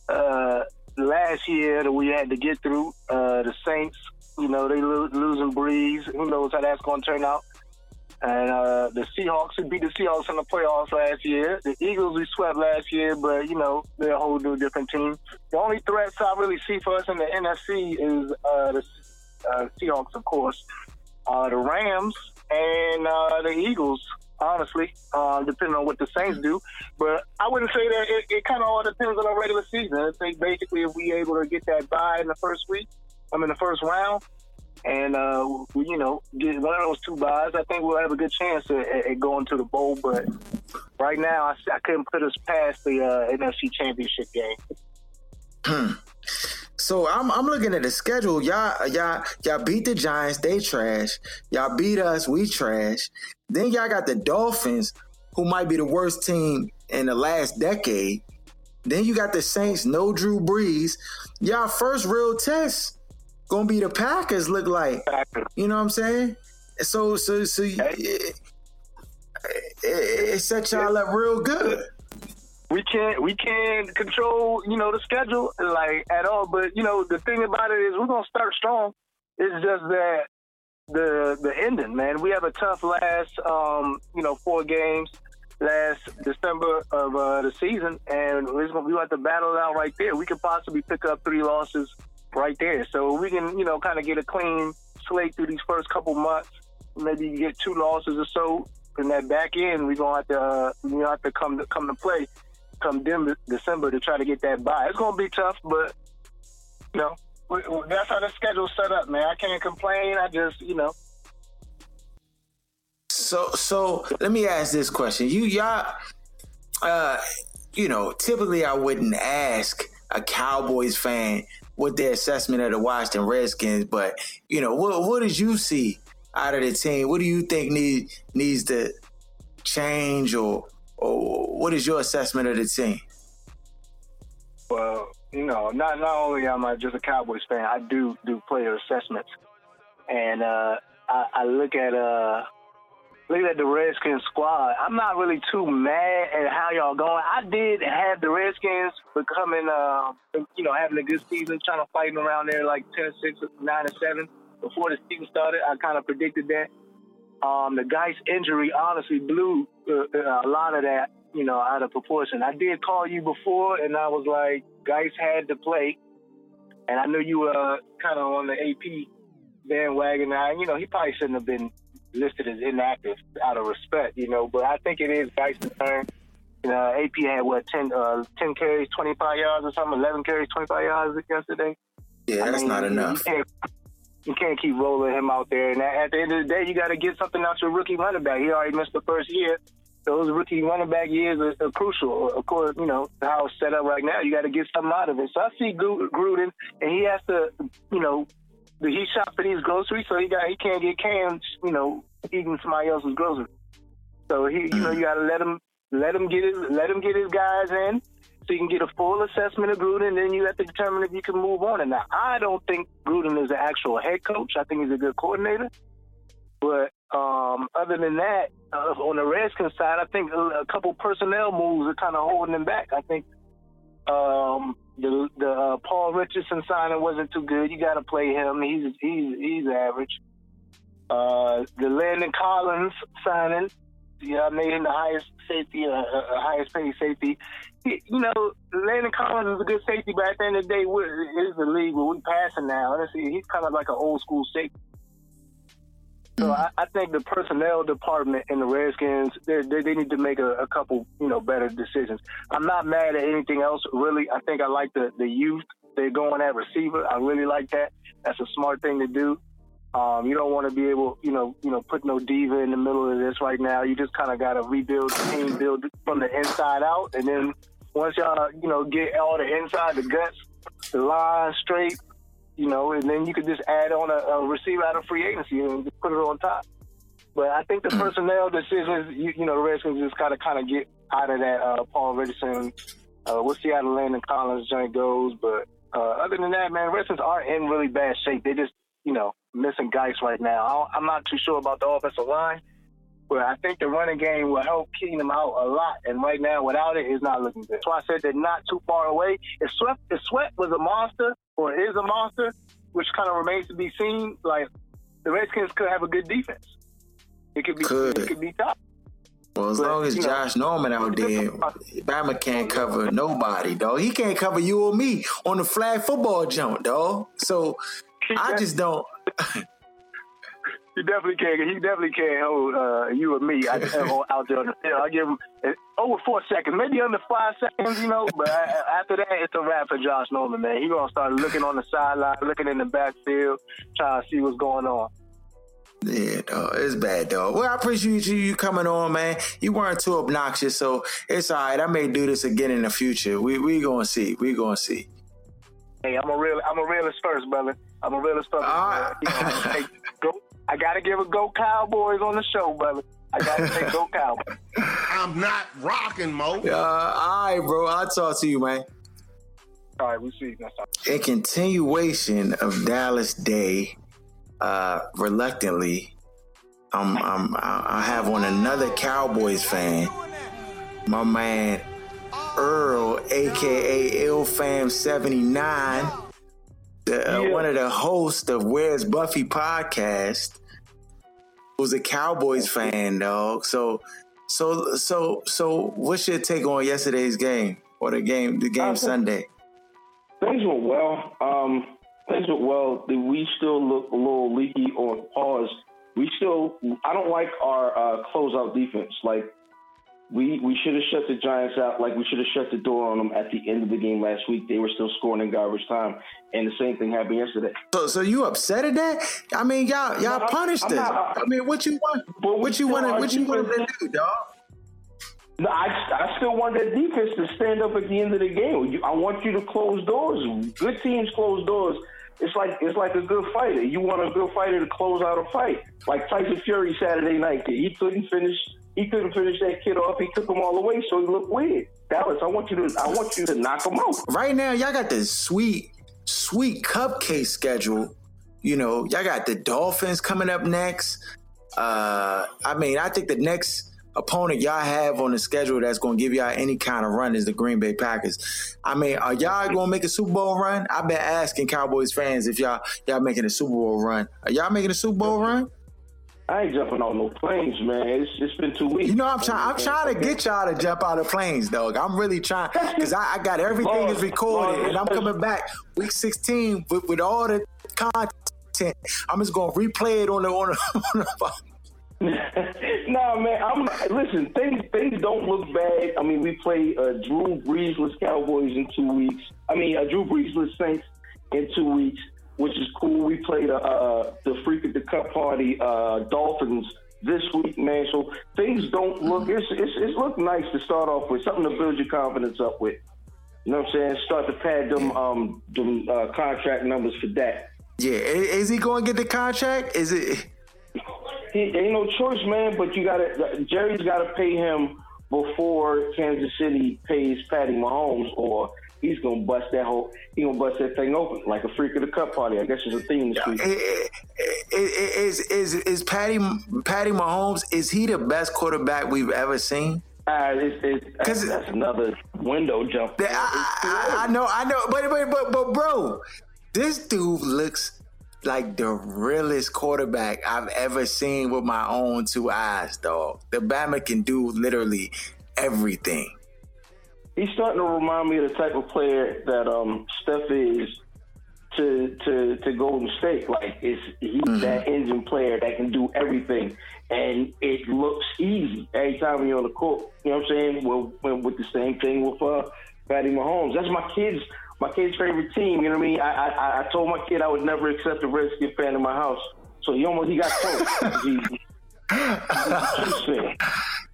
uh, last year that we had to get through. Uh, the Saints, you know, they lo- losing Brees. Who knows how that's going to turn out? And uh, the Seahawks, we beat the Seahawks in the playoffs last year. The Eagles, we swept last year, but you know they're a whole new different team. The only threats I really see for us in the NFC is uh, the uh, Seahawks, of course, uh, the Rams, and uh, the Eagles. Honestly, uh, depending on what the Saints do, but I wouldn't say that it, it kind of all depends on our regular season. I think basically if we able to get that bye in the first week, I mean the first round, and uh, we, you know get one of those two buys, I think we'll have a good chance at, at, going to the bowl. But right now, I, I couldn't put us past the uh, NFC Championship game. So I'm I'm looking at the schedule. Y'all y'all y'all beat the Giants, they trash. Y'all beat us, we trash. Then y'all got the Dolphins, who might be the worst team in the last decade. Then you got the Saints, no Drew Brees. Y'all first real test gonna be the Packers. Look like you know what I'm saying. So so so it, it, it set y'all up real good. we can't we can't control you know the schedule like at all. But you know the thing about it is we're gonna start strong. It's just that the the ending, man. We have a tough last um, you know four games last December of uh, the season, and we're gonna have to battle it out right there. We could possibly pick up three losses right there, so we can you know kind of get a clean slate through these first couple months. Maybe get two losses or so. In that back end, we're gonna have to uh, have to come to come to play come December to try to get that by. It's gonna be tough, but you know we, that's how the schedule's set up, man. I can't complain. I just you know So so let me ask this question. You y'all uh you know, typically I wouldn't ask a Cowboys fan what their assessment of the Washington Redskins, but you know, what what did you see out of the team? What do you think need needs to change or or what is your assessment of the team? well you know not not only am I just a Cowboys fan, I do do player assessments, and uh, I, I look at uh look at the Redskins squad. I'm not really too mad at how y'all going. I did have the Redskins becoming, uh, you know, having a good season, trying to fight around there like 10 and 6, 9 and 7 before the season started. I kind of predicted that. Um, the guy's injury honestly blew uh, a lot of that, you know, out of proportion. I did call you before, and I was like, Guice had to play, and I know you were uh, kind of on the AP bandwagon. I, you know, he probably shouldn't have been listed as inactive out of respect, you know. But I think it is Guice's turn. You know, AP had what 10, uh, 10 carries, twenty five yards or something, eleven carries, twenty five yards yesterday. Yeah, I that's mean, not enough. You can't, you can't keep rolling him out there. And at the end of the day, you got to get something out your rookie running back. He already missed the first year. Those rookie running back years are, are crucial. Of course, you know how it's set up right now. You got to get something out of it. So I see Gruden, and he has to, you know, he shop for these groceries, so he got he can't get canned, you know, eating somebody else's groceries. So he, you know, you got to let him let him get his let him get his guys in, so you can get a full assessment of Gruden. Then you have to determine if you can move on. And now I don't think Gruden is an actual head coach. I think he's a good coordinator. But um, other than that, uh, on the Redskins side, I think a, a couple personnel moves are kind of holding them back. I think um, the the uh, Paul Richardson signing wasn't too good. You got to play him. He's he's he's average. Uh, the Landon Collins signing, yeah, I made him the highest safety, uh, uh, highest paid safety. You know, Landon Collins is a good safety, but at the end of the day, we're, it's the league where we passing now. Honestly, he's kind of like an old school safety. So I, I think the personnel department in the Redskins, they, they, they need to make a, a couple, you know, better decisions. I'm not mad at anything else, really. I think I like the, the youth. They're going at receiver. I really like that. That's a smart thing to do. Um, you don't want to be able, you know, you know, put no diva in the middle of this right now. You just kind of got to rebuild the team, build from the inside out, and then once y'all, you know, get all the inside, the guts, the line straight, you know, and then you could just add on a, a receiver out of free agency and just put it on top. But I think the personnel decisions, you, you know, the Redskins just got to kind of get out of that uh, Paul Richardson. Uh, we'll see how the Landon Collins joint goes, but uh, other than that, man, Redskins aren't in really bad shape. They just, you know, missing guys right now. I I'm not too sure about the offensive line, but I think the running game will help Keenum out a lot. And right now, without it, it's not looking good. That's why I said they're not too far away. If Sweat, if Sweat was a monster or is a monster, which kind of remains to be seen, like the Redskins could have a good defense. It could be, Could. it could be top. Well, as But, long as you know, Josh Norman out there, Bama can't cover nobody, dog. He can't cover you or me on the flag football jump, dog. So I just don't. He definitely can't. He definitely can't hold uh, you or me out, out there on the field. I give him uh, over four seconds, maybe under five seconds, you know. But I, after that, it's a wrap for Josh Norman, man. He gonna start looking on the sideline, looking in the backfield, trying to see what's going on. Yeah, dog, it's bad, dog. Well, I appreciate you, you coming on, man. You weren't too obnoxious, so it's all right. I may do this again in the future. We we gonna see. We gonna see. Hey, I'm a real, I'm a realist first, brother. I'm a realist first. Uh, you know, hey, go. I gotta give a go Cowboys on the show, brother. I gotta say go Cowboys. I'm not rocking, Mo. Uh, all right, bro. I'll talk to you, man. All right, we'll see you next time. In continuation of Dallas Day, uh, reluctantly, I'm, I'm, I I have on another Cowboys fan, my man Earl, aka IlFam79, the, uh, one of the hosts of Where's Buffy podcast, was a Cowboys fan, dog. So, so, so, so, what's your take on yesterday's game or the game, the game Sunday? Things went well. Um, things went well. We still look a little leaky on pause. We still, I don't like our uh, closeout defense. Like we we should have shut the Giants out. Like we should have shut the door on them at the end of the game last week. They were still scoring in garbage time, and the same thing happened yesterday. So, so you upset at that? I mean, y'all, y'all No, punished us. not- I mean, what you want? What you want? What you want to do, dog? No, I, I still want that defense to stand up at the end of the game. You- I want you to close doors. Good teams close doors. It's like it's like a good fighter. You want a good fighter to close out a fight, like Tyson Fury Saturday night. He couldn't finish. He couldn't finish that kid off. He took him all the way, so he looked weird. Dallas, I want you to. I want you to knock him out. Right now, y'all got this sweet, sweet cupcake schedule. You know, y'all got the Dolphins coming up next. Uh, I mean, I think the next opponent y'all have on the schedule that's going to give y'all any kind of run is the Green Bay Packers. I mean, are y'all going to make a Super Bowl run? I've been asking Cowboys fans if y'all y'all making a Super Bowl run. Are y'all making a Super Bowl run? I ain't jumping on no planes, man. It's, it's been two weeks. You know, I'm trying. I'm trying to get y'all to jump out of planes, dog. I'm really trying because I, I got everything is recorded, and I'm coming back week 16 with, with all the content. I'm just gonna replay it on the on the. On the nah, man. I'm listen. Things things don't look bad. I mean, we play uh, Drew Breesless Cowboys in two weeks. I mean, uh, Drew Breesless Saints in two weeks, which is cool. We played uh, the Freak at the Cup Party uh, Dolphins this week, man. So things don't look. It's it's it's look nice to start off with something to build your confidence up with. You know what I'm saying? Start to pad them um them uh, contract numbers for that. Yeah, is he going to get the contract? Is it? He, ain't no choice, man. But you got to Jerry's got to pay him before Kansas City pays Patty Mahomes, or he's gonna bust that whole he gonna bust that thing open like a freak of the cup party. I guess it's a theme this week. Is is is Patty Patty Mahomes? Is he the best quarterback we've ever seen? Uh, it's, it's, that's, that's another window jump. I, I, I know, I know, but but but but bro, this dude looks like the realest quarterback I've ever seen with my own two eyes, dog. The Bama can do literally everything. He's starting to remind me of the type of player that um, Steph is to to to Golden State. Like it's he's mm-hmm. that engine player that can do everything, and it looks easy every time you're on the court. You know what I'm saying? Well, with the same thing with uh, Patty Mahomes. That's my kids. My kid's favorite team. You know what I mean? I I, I told my kid I would never accept a Redskin fan in my house. So he almost he got close. he, you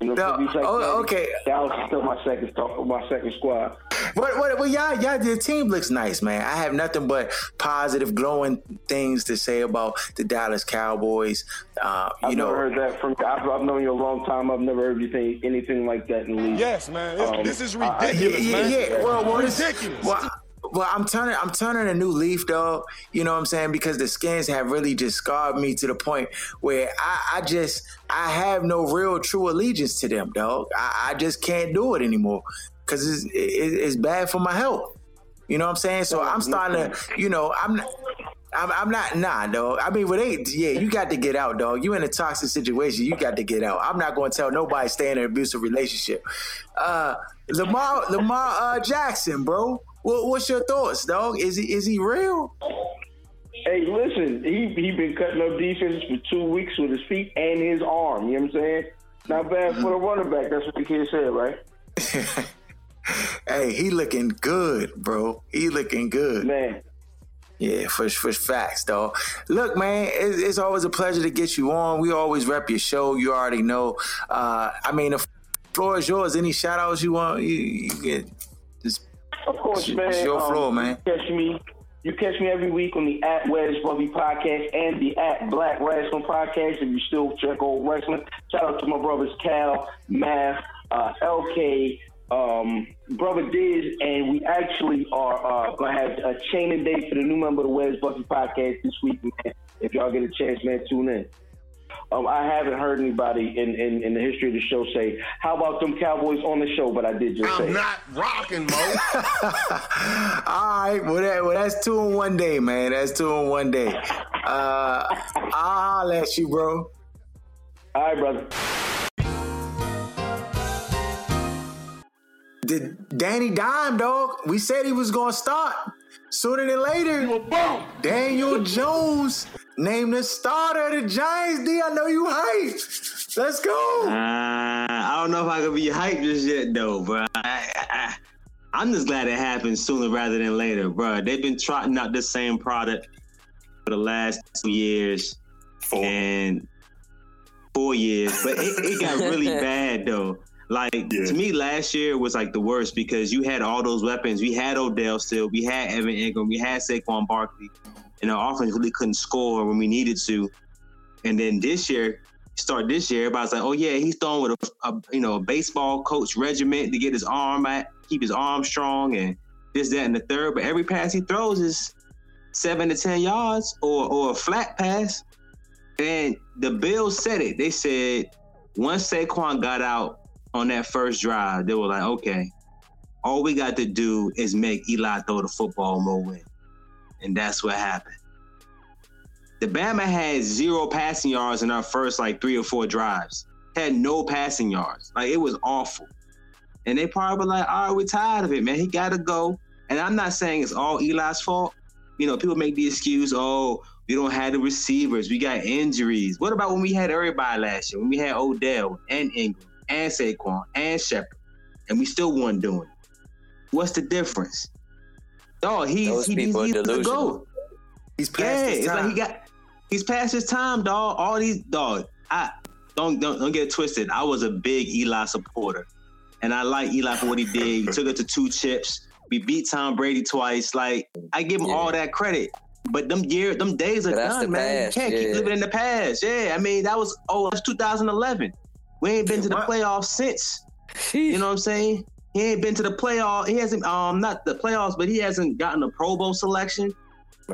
know, no, oh, okay. Dallas is still my second my second squad. What, what, well, yeah, yeah, the team looks nice, man. I have nothing but positive, glowing things to say about the Dallas Cowboys. Uh, you I've know, never heard that from. I've, I've, known you a long time. I've never heard you say anything like that in the league. Yes, man. Um, this is ridiculous, yeah, man. Yeah, yeah. Well, well, ridiculous. Well, well, I'm turning I'm turning a new leaf though. You know what I'm saying? Because the skins have really just scarred me to the point where I, I just I have no real true allegiance to them, dog. I, I just can't do it anymore because it's, it, it's bad for my health. You know what I'm saying? So I'm starting to, you know, I'm not. I'm, I'm not nah, dog. I mean, with eight, yeah, you got to get out, dog. You in a toxic situation, you got to get out. I'm not going to tell nobody stay in an abusive relationship. Uh, Lamar, Lamar uh, Jackson, bro. What, what's your thoughts, dog? Is he is he real? Hey, listen, he he been cutting up defenses for two weeks with his feet and his arm. You know what I'm saying? Not bad for the running back. That's what the kid said, right? hey, he looking good, bro. He looking good, man. Yeah, for for facts, dog. Look, man, it's, it's, always a pleasure to get you on. We always rep your show. You already know. Uh, I mean, the floor is yours. Any shout outs you want? You, you get of course, man. It's your floor, um, man. catch me. You catch me every week on the at Wes Buffy podcast and the at Black Wrestling podcast. If you still check old wrestling, shout out to my brothers Cal, Math, uh, LK, um, brother Diz, and we actually are uh, gonna have a chaining date for the new member of the Wes Buffy podcast this week. Man. If y'all get a chance, man, tune in. Um, I haven't heard anybody in, in, in, the history of the show say, "How about them Cowboys on the show?" But I did just I'm say, not rocking, Mo." All right, well, that, well, that's two in one day, man. That's two in one day. Uh, I'll holler at you, bro. All right, brother. Did Danny Dime, dog? We said he was gonna start sooner than later. Daniel Jones named the starter of the Giants. D, I know you hyped. Let's go. Uh, I don't know if I can be hyped just yet, though, bro. I, am just glad it happened sooner rather than later, bro. They've been trotting out the same product for the last two years four. and four years, but it, it got really bad though. Like yeah. to me, last year was like the worst because you had all those weapons. We had Odell still, we had Evan Engram, we had Saquon Barkley, and our offense really couldn't score when we needed to. And then this year, start this year, everybody's like, "Oh yeah, he's throwing with a, a you know a baseball coach regiment to get his arm at, keep his arm strong, and this, that, and the third. But every pass he throws is seven to ten yards or or a flat pass. And the Bills said it. They said once Saquon got out on that first drive, they were like, okay, all we got to do is make Eli throw the football more win. And that's what happened. The Bama had zero passing yards in our first like three or four drives. Had no passing yards. Like it was awful. And they probably were like, all right, we're tired of it, man. He gotta go. And I'm not saying it's all Eli's fault. You know, people make the excuse, oh, We don't have the receivers. We got injuries. What about when we had everybody last year? When we had Odell and Engram and Saquon and Shepard, and we still weren't doing it. What's the difference? Dog, he's Those he, people are he's, he's the delusional. GOAT. He's past Yeah, his it's like he got he's past his time, dog. All these dog. I don't don't don't get it twisted. I was a big Eli supporter, and I like Eli for what he did. He took it to two chips. We beat Tom Brady twice. Like I give him all that credit. But them year, them days are that's done, man. past, you can't yeah. keep living in the past. Yeah, I mean that was oh, that's 2011. We ain't been to the playoffs since. You know what I'm saying? He ain't been to the playoff. He hasn't um not the playoffs, but he hasn't gotten a Pro Bowl selection.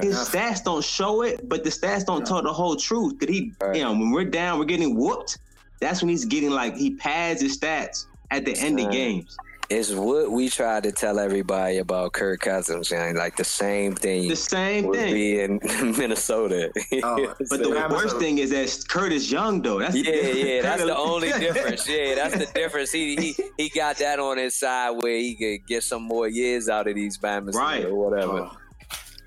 His stats don't show it, but the stats don't tell the whole truth. That he, you know, when we're down, we're getting whooped. That's when he's getting like he pads his stats at the end of games. It's what we try to tell everybody about Kirk Cousins, and Like the same thing. The same thing. be in Minnesota. Oh, But the worst thing is that Curtis Young though. That's Yeah, yeah, that's the only difference. Yeah, that's the difference. He he he got that on his side where he could get some more years out of these Bama's Right. or whatever. Oh.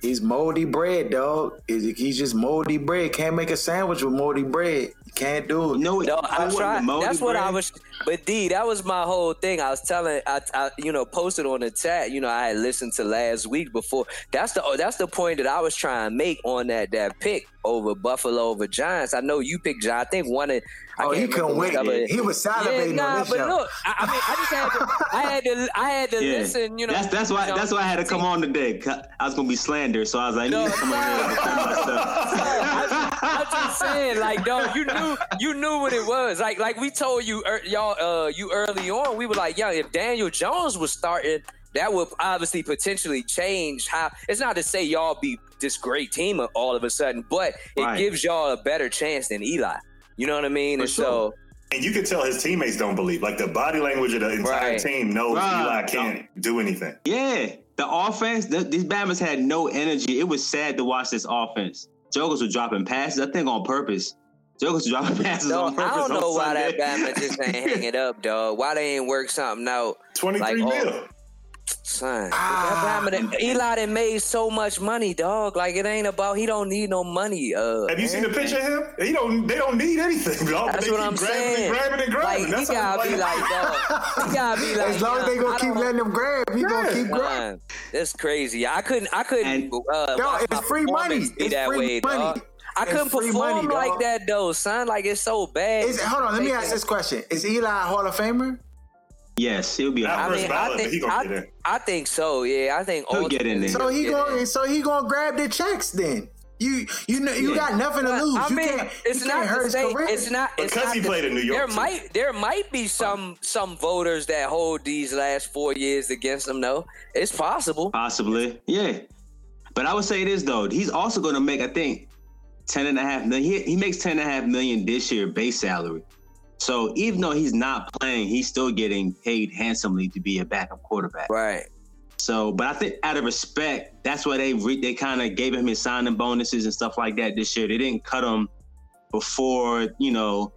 He's moldy bread, dog. He's he's just moldy bread. Can't make a sandwich with moldy bread. You can't do it. No, No, I I tried. That's what I was. But D, that was my whole thing. I was telling, I, I, you know, posted on the chat. You know, I had listened to last week before. That's the oh, that's the point that I was trying to make on that that pick over Buffalo over Giants. I know you picked Giants. I think one of. I Oh, he couldn't remember wait. whichever- He was salivating yeah, nah, on this but show. look, I, I mean, I just had to, I had to, I had to Yeah. listen. You know, that's that's why you know, that's why I had to come on today. I was gonna be slandered, so I was like, I need to come on here and defend myself. I'm just saying, like, dog, you knew, you knew what it was. Like, like we told you, er, y'all, uh, you early on. We were like, yo, if Daniel Jones was starting, that would obviously potentially change how. It's not to say y'all be this great team all of a sudden, but it Right. gives y'all a better chance than Eli. You know what I mean? For and sure. so, And you can tell his teammates don't believe. Like the body language of the entire Right. team knows Right. Eli can't do anything. Yeah, the offense, the, these Bama's had no energy. It was sad to watch this offense. Jokers were dropping passes, I think on purpose. Jokers dropping passes dog, on purpose. I don't know why Sunday. that Bama just ain't hanging up, dog. Why they ain't work something out? 23 like, mil. oh, Son, that Bama, done- Eli done made so much money, dog. Like it ain't about he don't need no money. Uh, Have you seen the man. picture of him? He don't. They don't need anything. Dog, That's what I'm grabbing saying. And grabbing and grabbing. Like, That's he gotta be like, dog. He gotta be like, as long as they gonna keep letting him grab, he gonna keep grabbing. That's crazy. I couldn't. I couldn't. uh, Dog, it's free money. It's that free way, money. dog. I It's couldn't free perform money, like that though, son. Like it's so bad. Is, hold on, let me ask this question: Is Eli a Hall of Famer? Yes, he'll be. I mean, I think, I, I think so. Yeah, I think He'll get in there. So he Yeah. going, so he gonna grab the checks then. You, you know, you Yeah. got nothing to lose. I you mean, can't, it's you not can't hurt to his say it's not. It's Because not he to- played in New York, There too. might there might be some some voters that hold these last four years against him. though. it's possible. Possibly, yeah. But I would say this though, he's also going to make, I think, ten and a half million. He, he makes ten and a half million this year base salary. So even though he's not playing, he's still getting paid handsomely to be a backup quarterback. Right. So, but I think out of respect, that's why they re- they kind of gave him his signing bonuses and stuff like that this year. They didn't cut him before you know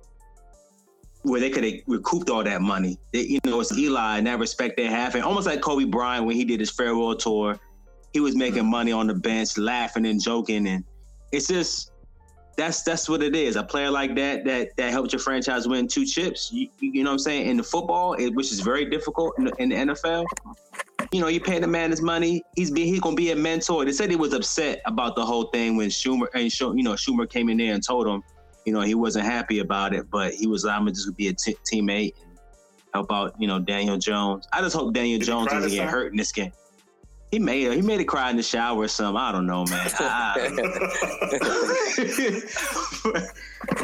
where they could have recouped all that money. They, you know, it's Eli and that respect they have, and almost like Kobe Bryant when he did his farewell tour, he was making money on the bench, laughing and joking, and it's just that's that's what it is. A player like that that that helped your franchise win two chips. You, you know what I'm saying? In the football, it, which is very difficult in the, in the NFL. You know, you paying the man his money. He's be he's gonna be a mentor. They said he was upset about the whole thing when Shurmur and you know Shurmur came in there and told him, you know, he wasn't happy about it, but he was like, I'm gonna just be a t- teammate and help out, you know, Daniel Jones. I just hope Daniel Did Jones doesn't get hurt in this game. He made he made it cry in the shower or something. I don't know, man. I,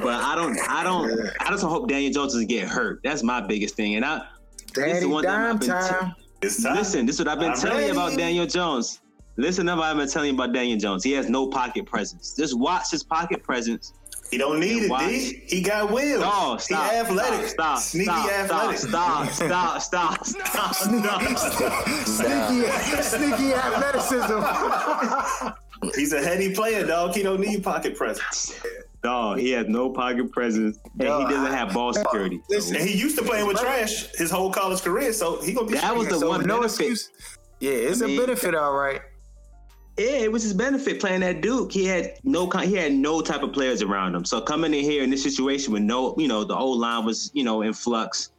but I don't, I don't, I just hope Daniel Jones doesn't get hurt. That's my biggest thing. And I, this is Daddy one thing dime I've been time. It's time. listen, this is what I've been I'm telling you about. Daniel Jones. Listen to what I've been telling you about Daniel Jones. He has no pocket presence. Just watch his pocket presence. He don't need it, D. He got wheels. No, stop. he athletic. Stop. Sneaky stop, athletic. Stop. Stop. Stop. Stop. Stop. Sneaky, sneaky athleticism. He's a heady player, dog. He don't need pocket presence. Dog, he has no pocket presence, and Yo, he doesn't have ball security. Listen, And he used to playing with trash his whole college career, so he gonna be. That was the so one no benefit. excuse. Yeah, it's I mean- a benefit, all right. Yeah, it was his benefit playing at Duke. He had no con- he had no type of players around him. So coming in here in this situation with no, you know, the old line was you know in flux.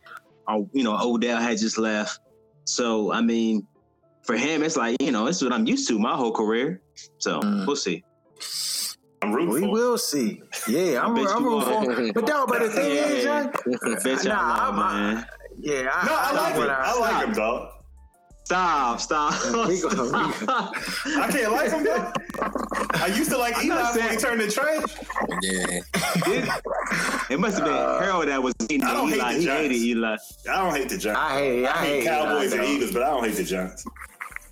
Or you know, Odell had just left. So I mean, for him, it's like you know, it's what I'm used to my whole career. So Mm. we'll see. I'm rooting We for. will see. Yeah, I'm, bet I'm you rooting for. him. But no, but the thing is, Yeah. John, Bet y'all Nah, I'm- man. yeah, I, No, I like when him. I like him, dog. Stop, stop. We go- we go- I can't like him though. I used to like Eli when he saying- turned to trash. Yeah. it must have been Harold that was hating I don't hate Eli. the He Giants. hated Eli. I don't hate the Giants. I hate, I, I hate hate Cowboys Eli, and. Eagles, but I don't hate the Giants.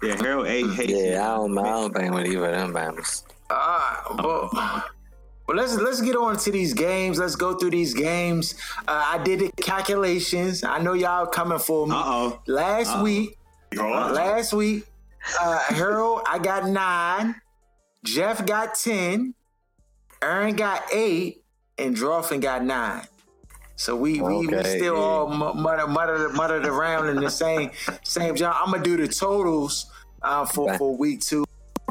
Yeah, Harold ate hate. Yeah, I don't, I don't think with either of them Bama's. Ah, but, well, let's let's get on to these games. Let's go through these games. Uh, I did the calculations. I know y'all coming for me. Uh oh. Last Uh-oh. week, Last week, uh, Harold, I got nine. Jeff got ten. Aaron got eight, and Drawfin got nine. So we we, we still all mu- mutter mutter muttered around in the same same job. I'm gonna do the totals uh, for for week two.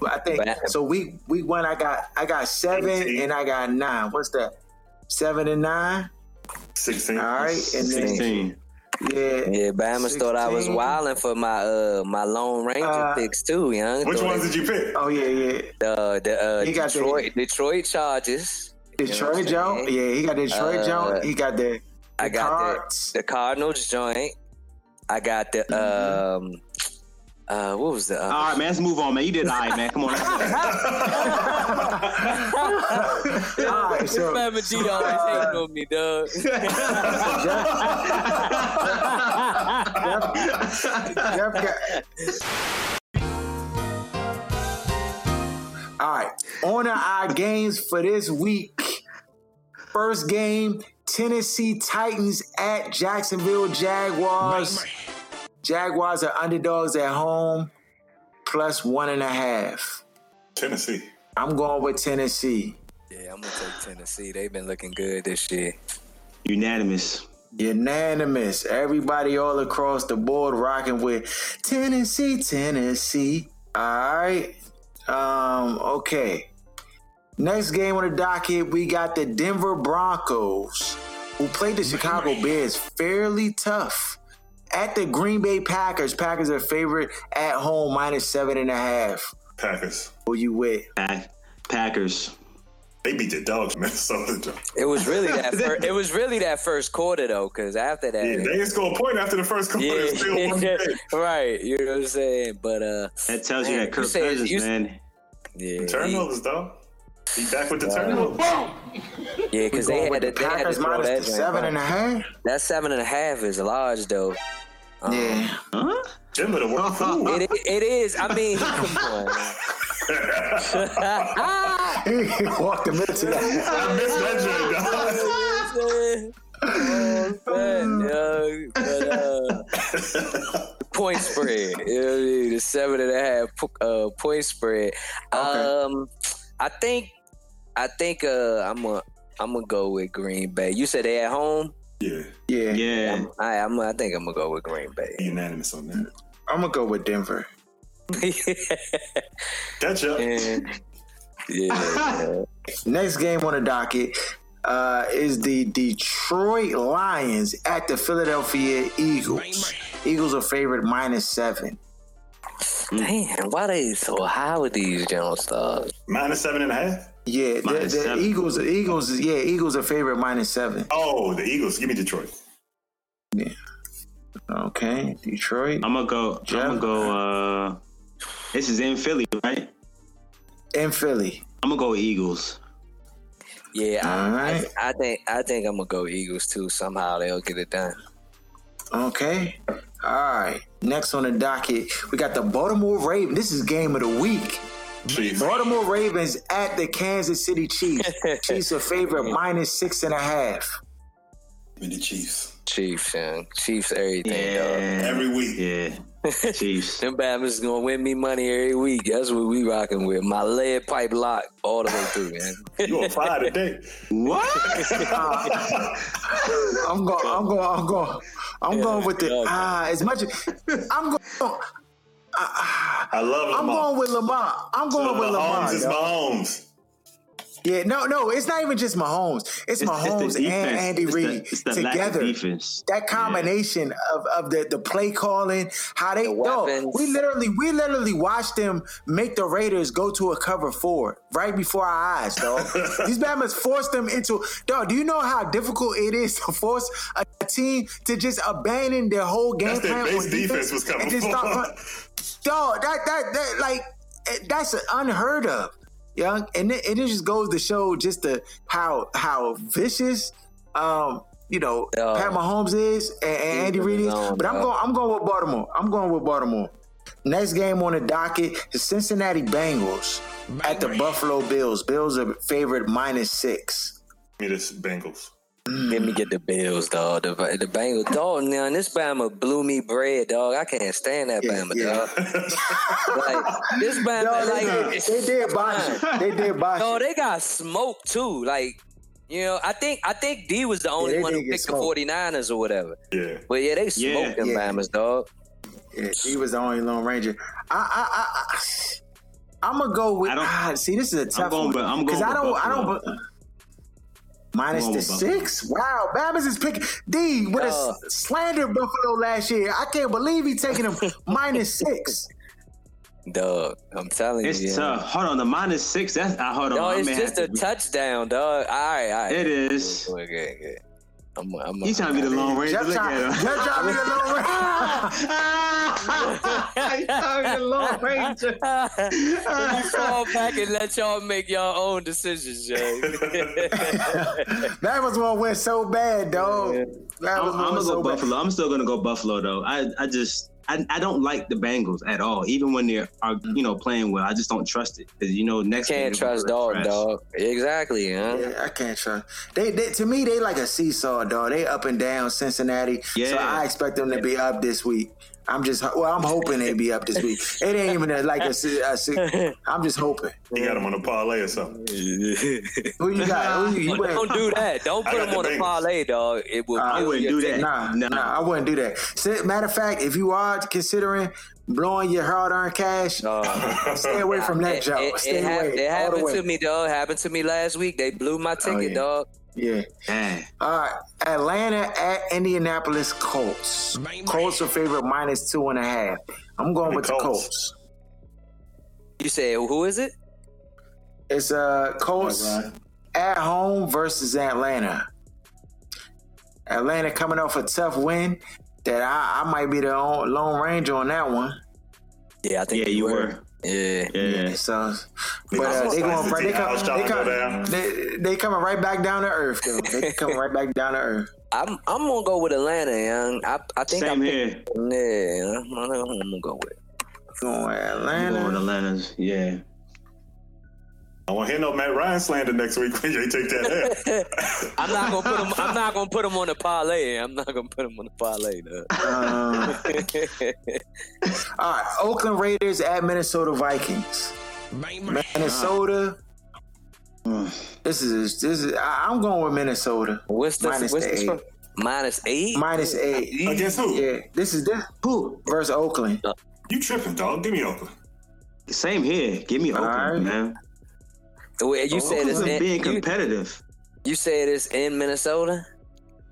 I think so. Week week one, I got I got seven and I got nine. What's that? Seven and nine. 16. All right, and then 16. Yeah, Yeah, Bama's thought I was wilding for my uh my Lone Ranger Uh, picks too, young. Which ones did you pick? Oh yeah, yeah. The the uh, He got the- Detroit Detroit Chargers. You know Detroit what Joe. saying? Yeah, he got the Detroit Uh, Joe. He got the, I got the the Cardinals joint. I got the Mm-hmm. um uh what was the All other right, man. Let's move on, man. You did all right, man. Come on. All right, so Bama D always hating on me, dog. Jeff Jeff got. All right, on our games for this week. First game: Tennessee Titans at Jacksonville Jaguars. Jaguars are underdogs at home, plus one and a half. Tennessee. I'm going with Tennessee. Yeah, I'm gonna take Tennessee. They've been looking good this year. Unanimous. Unanimous. Everybody all across the board rocking with Tennessee, Tennessee. All right. Um, okay. Next game on the docket, we got the Denver Broncos, who played the Chicago Bears fairly tough. At the Green Bay Packers. Packers are favorite at home, minus seven and a half. Packers. Who you with? Pack- Packers. They beat the dogs, Minnesota. It was really that. Fir- it was really that first quarter though, because after that, Yeah, they didn't score a point after the first quarter. It's still yeah, right. You know what I'm saying? But uh, That tells you that Kirk you say- Cousins, you- man. yeah, Turnovers, dog. He back with the turnovers. yeah, because they had to, the they had to throw minus that the joint seven back. and a half? That seven and a half is large though. Um, Yeah. Huh? Denver the world fool. It, it is. I mean, come on. he walked him into that. I missed that joint, dog. oh, man, yo, but, uh, point spread. You know what I mean? The seven and a half uh, point spread. Um, I think, I think uh, I'm gonna, I'm gonna go with Green Bay. You said they at home. Yeah, Yeah. Yeah. I, I'm, I think I'm gonna go with Green Bay. unanimous on that. I'm gonna go with Denver. Catch up. yeah. yeah. Next game on the docket uh, is the Detroit Lions at the Philadelphia Eagles. Eagles are favored minus seven. Damn, why they so high with these general stars? Minus seven and a half. Yeah, the, Minus the seven. Eagles. The Eagles. Yeah, Eagles are favored minus seven. Oh, the Eagles. Give me Detroit. Yeah. Okay, Detroit I'm gonna go. I'm gonna go. Uh, this is in Philly, right? In Philly. I'm gonna go with Eagles. Yeah, I, Alright. I, I think I think I'm gonna go Eagles too. Somehow they'll get it done. Okay. All right. Next on the docket, we got the Baltimore Ravens. This is game of the week. Chiefs. Baltimore Ravens at the Kansas City Chiefs. Chiefs are favorite minus six and a half. Give me the Chiefs. Chiefs, young. Chiefs, everything. dog. Yeah. Every week. Yeah. Chiefs. Them Bama's gonna win me money every week. That's what we rocking with. My lead pipe lock all the way through, man. You on fire today? What? I'm going. I'm going. I'm going. I'm Yeah, going with the yeah. ah. As much as I'm going. Uh, I love I'm going with Lamar. I'm going So with Lamar. Mahomes is. Mahomes. Yeah, no, no, it's not even just Mahomes. It's, It's- it's the Mahomes and. Andy It's the- Reid it's the lack of together. defense. That combination of, of the, the play calling, how they dog, weapons. we literally we literally watched them make the Raiders go to a cover four right before our eyes, dog. These Bama's forced them into dog. Do you know how difficult it is to force a team to just abandon their whole game That's their plan base on defense was coming and just for. start dog? That that that like eh, that's unheard of. Young, and it, it just goes to show just the how how vicious, um, you know, Dog. Pat Mahomes is and, and Andy Reid is. But I'm going, I'm going with Baltimore. I'm going with Baltimore. Next game on the docket, the Cincinnati Bengals at the Buffalo Bills. Bills are favored minus six. Give me this Bengals. Let me get the Bills, dog. The, the Bengals, dog. Now this Bama blew me bread, dog. I can't stand that Bama, yeah. dog. like this Bama, No, they, like did, they did botch it. They did botch No, they got smoked too. Like, you know, I think I think D was the only they one who get picked the smoked. 49ers or whatever. Yeah. But yeah, they smoked them yeah. Bama's, dog. Yeah, he was the only Lone Ranger. I, I, I, I I'm gonna go with. I don't- ah, see, this is a tough going one with- I'm going because I don't. I don't. Minus going the Buffalo. six. Wow, Babbitt is picking D with Dog. a slander Buffalo last year. I can't believe he taking him minus six. Dog, I'm telling It's you. yeah. tough. Hold on, the minus six. That's uh, hold on. Dog, I it's just have a to- touchdown, dog. All right, all right. It is. Okay, okay. I'm, I'm, He's trying to be the Lone Ranger. Jeff Look at him. Jeff trying to be the Lone Ranger. He's trying to be the Lone Ranger. Let fall back and let y'all make your own decisions, Jay. that was one went so bad, dog. That I'm, I'm gonna go bad. Buffalo. I'm still gonna go Buffalo though. I, I just I, I don't like the Bengals at all. Even when they are you know playing well, I just don't trust it because you know next Can't game trust dog, trash. dog. Exactly, huh? Yeah, I can't trust. They, they to me they like a seesaw, dog. They up and down Cincinnati. So Yeah. I expect them to be up this week. I'm just well, I'm hoping they be up this week. It ain't even a, like a, se- a se- I'm just hoping. You got him on a parlay or something. Who you got? Who you, you But don't do that. Don't put got them the on a parlay, dog. It will. I wouldn't do that. ticket. Nah, No. nah, I wouldn't do that. Se- Matter of fact, if you are considering blowing your hard-earned cash, stay away from that It, job. it, Stay it, hap- away. it happened to me, dog. Happened to me last week. They blew my ticket, oh, yeah. dog. Yeah. Dang. All right. Atlanta at Indianapolis Colts. Colts are favorite minus two and a half. I'm going The with the Colts. Colts. You say who is it? It's uh Colts at home versus Atlanta. Atlanta coming off a tough win that I, I might be the Lone Ranger on that one. Yeah, I think Yeah, you were. Yeah. Yeah. So, but uh, they going right. They, come, they, trying go come, they, they coming right back down to earth. Though. They coming right back down to earth. I'm I'm gonna go with Atlanta, young. I I think Same I'm here. Yeah, I'm gonna, I'm gonna go with. Going I'm Atlanta. going Atlanta's. Yeah. I won't hear no Matt Ryan slander next week when you take that L. I'm not gonna put him. I'm not gonna put him on the parlay. I'm not gonna put him on the parlay, though. Um, all right, Oakland Raiders at Minnesota Vikings. Minnesota. This is this is. I- I'm going with Minnesota. What's the Minus what's the the eight. Minus eight. Minus eight. Against who? Yeah, this is this Who? versus Oakland. You tripping, dog? Give me Oakland. Same here. Give me Oakland, right. man. Wait, you oh, said it's in, being competitive. you said it's in Minnesota.